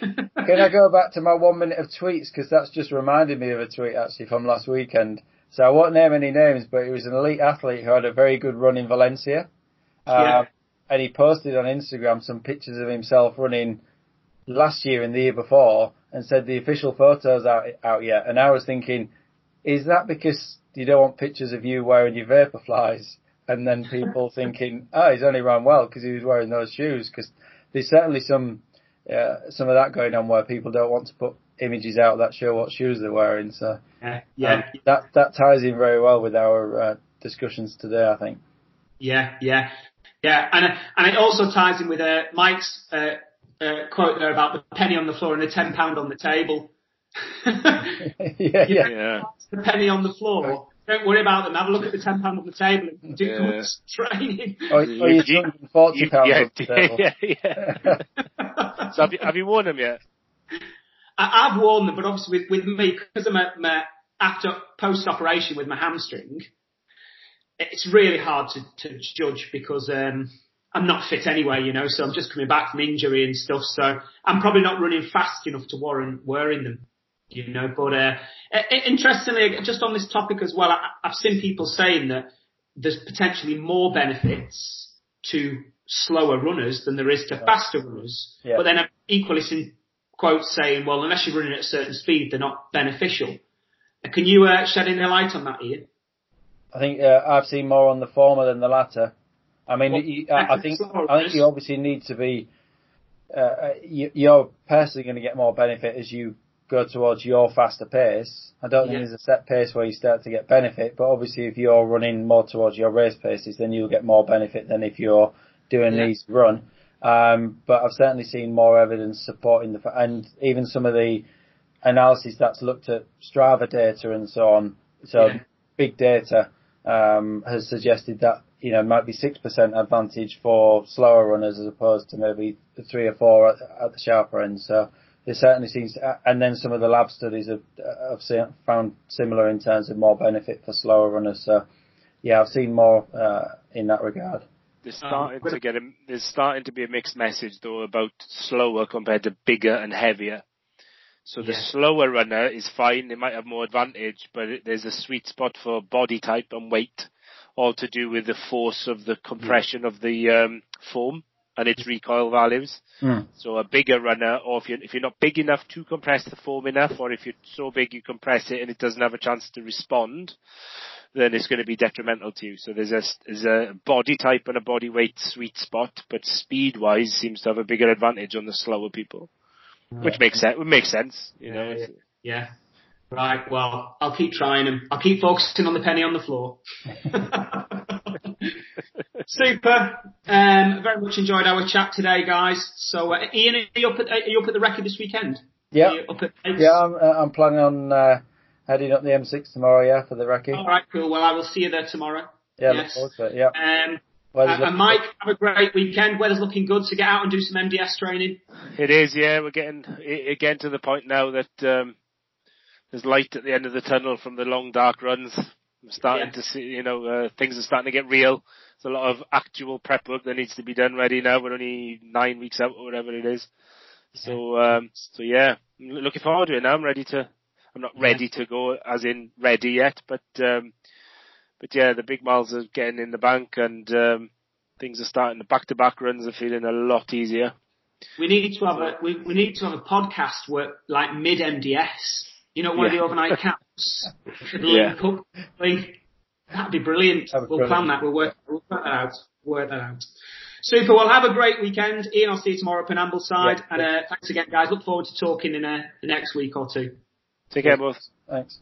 Speaker 4: Can I go back to my one minute of tweets because that's just reminded me of a tweet actually from last weekend. So I won't name any names, but he was an elite athlete who had a very good run in Valencia.
Speaker 2: Yeah.
Speaker 4: Um, And he posted on Instagram some pictures of himself running last year and the year before and said the official photos out out yet, and I was thinking, is that because you don't want pictures of you wearing your Vaporflies? And then people [LAUGHS] thinking, oh, he's only run well because he was wearing those shoes. Because there's certainly some uh, some of that going on where people don't want to put images out that show what shoes they're wearing. So
Speaker 2: yeah, yeah. Um,
Speaker 4: that that ties in very well with our uh, discussions today, I think.
Speaker 2: Yeah, yeah, yeah, and uh, and it also ties in with uh, Mike's uh, uh, quote there about the penny on the floor and the ten pound on the table. [LAUGHS]
Speaker 4: yeah, yeah,
Speaker 3: yeah.
Speaker 2: The penny on the floor. Don't worry about them. Have a look at the ten pound on the table and do yeah. training. [LAUGHS]
Speaker 4: Or, or you, you, forty pounds
Speaker 3: yeah, on the [LAUGHS] table. Yeah, yeah. so have you, have you worn them yet?
Speaker 2: I, have worn them, but obviously with, with me because I'm a, my, after post operation with my hamstring, it's really hard to, to judge because um, I'm not fit anyway, you know. So I'm just coming back from injury and stuff. So I'm probably not running fast enough to warrant wearing them, you know. But uh, interestingly, just on this topic as well, I, I've seen people saying that there's potentially more benefits to slower runners than there is to faster runners. Yeah. But then I've equally seen quotes saying, well, unless you're running at a certain speed, they're not beneficial. Can you uh, shed any light on that, Ian?
Speaker 4: I think uh, I've seen more on the former than the latter. I mean, well, you, I, I think I think you obviously need to be. Uh, you, are personally going to get more benefit as you go towards your faster pace. I don't think there's a set pace where you start to get benefit, but obviously if you're running more towards your race paces, then you'll get more benefit than if you're doing yeah. these run. Um, but I've certainly seen more evidence supporting the, and even some of the analysis that's looked at Strava data and so on. So yeah. big data um, has suggested that you know might be six percent advantage for slower runners as opposed to maybe three or four at, at the sharper end. So it certainly seems, to, and then some of the lab studies have, have seen, found similar in terms of more benefit for slower runners. So yeah, I've seen more uh, in that regard.
Speaker 3: There's starting um, to get a, there's starting to be a mixed message though about slower compared to bigger and heavier. So the yeah. slower runner is fine. They might have more advantage, but it, there's a sweet spot for body type and weight, all to do with the force of the compression yeah. of the um, foam and its recoil values. Mm. So a bigger runner, or if you're, if you're not big enough to compress the foam enough, or if you're so big you compress it and it doesn't have a chance to respond, then it's going to be detrimental to you. So there's a, there's a body type and a body weight sweet spot, but speed wise seems to have a bigger advantage on the slower people. Which makes sense. Would make sense, you know.
Speaker 2: Yeah, yeah. Right. Well, I'll keep trying them. I'll keep focusing on the penny on the floor. [LAUGHS] Super. Um, very much enjoyed our chat today, guys. So, uh, Ian, are you, up at, are you up at the record this weekend?
Speaker 4: Yeah. yeah, I'm, uh, I'm planning on uh, heading up the M6 tomorrow. Yeah, for the record.
Speaker 2: All right, cool. Well, I will see you there tomorrow.
Speaker 4: Yeah, yes. look forward to it. Yeah.
Speaker 2: Um, and Mike, have a great weekend. Weather's looking good, so get out and do some MDS training.
Speaker 3: It is, yeah. We're getting again to the point now that um, there's light at the end of the tunnel from the long dark runs. I'm starting yeah. to see, you know, uh, things are starting to get real. There's a lot of actual prep work that needs to be done ready now. We're only nine weeks out or whatever it is. So, um, so yeah, I'm looking forward to it now. I'm ready to, I'm not ready to go as in ready yet, but, um, but yeah, the big miles are getting in the bank and um, things are starting. The back-to-back runs are feeling a lot easier.
Speaker 2: We need to have a we, we need to have a podcast where like mid MDS. You know, one yeah. of the overnight camps. [LAUGHS] yeah. Up, that'd be brilliant. That'd be we'll brilliant. plan that. We'll work, we'll work that out. Work that out. Super. Well, have a great weekend. Ian, I'll see you tomorrow up in Ambleside. Yeah, and uh, thanks again, guys. Look forward to talking in uh, the next week or two.
Speaker 3: Take care, both.
Speaker 4: Thanks.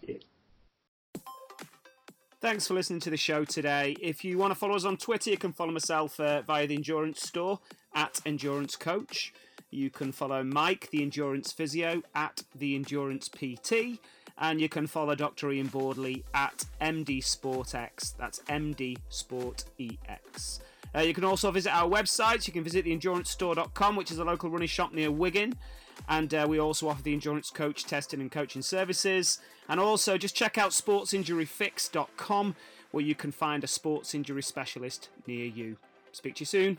Speaker 1: Thanks for listening to the show today. If you want to follow us on Twitter, you can follow myself uh, via the Endurance Store at Endurance Coach. You can follow Mike, the Endurance Physio, at the Endurance PT, and you can follow Dr. Ian Boardley at MD SportX. That's MD Sport EX. Uh, you can also visit our website. You can visit theendurancestore.com, which is a local running shop near Wigan. And uh, we also offer the endurance coach testing and coaching services. And also just check out sportsinjuryfix.com where you can find a sports injury specialist near you. Speak to you soon.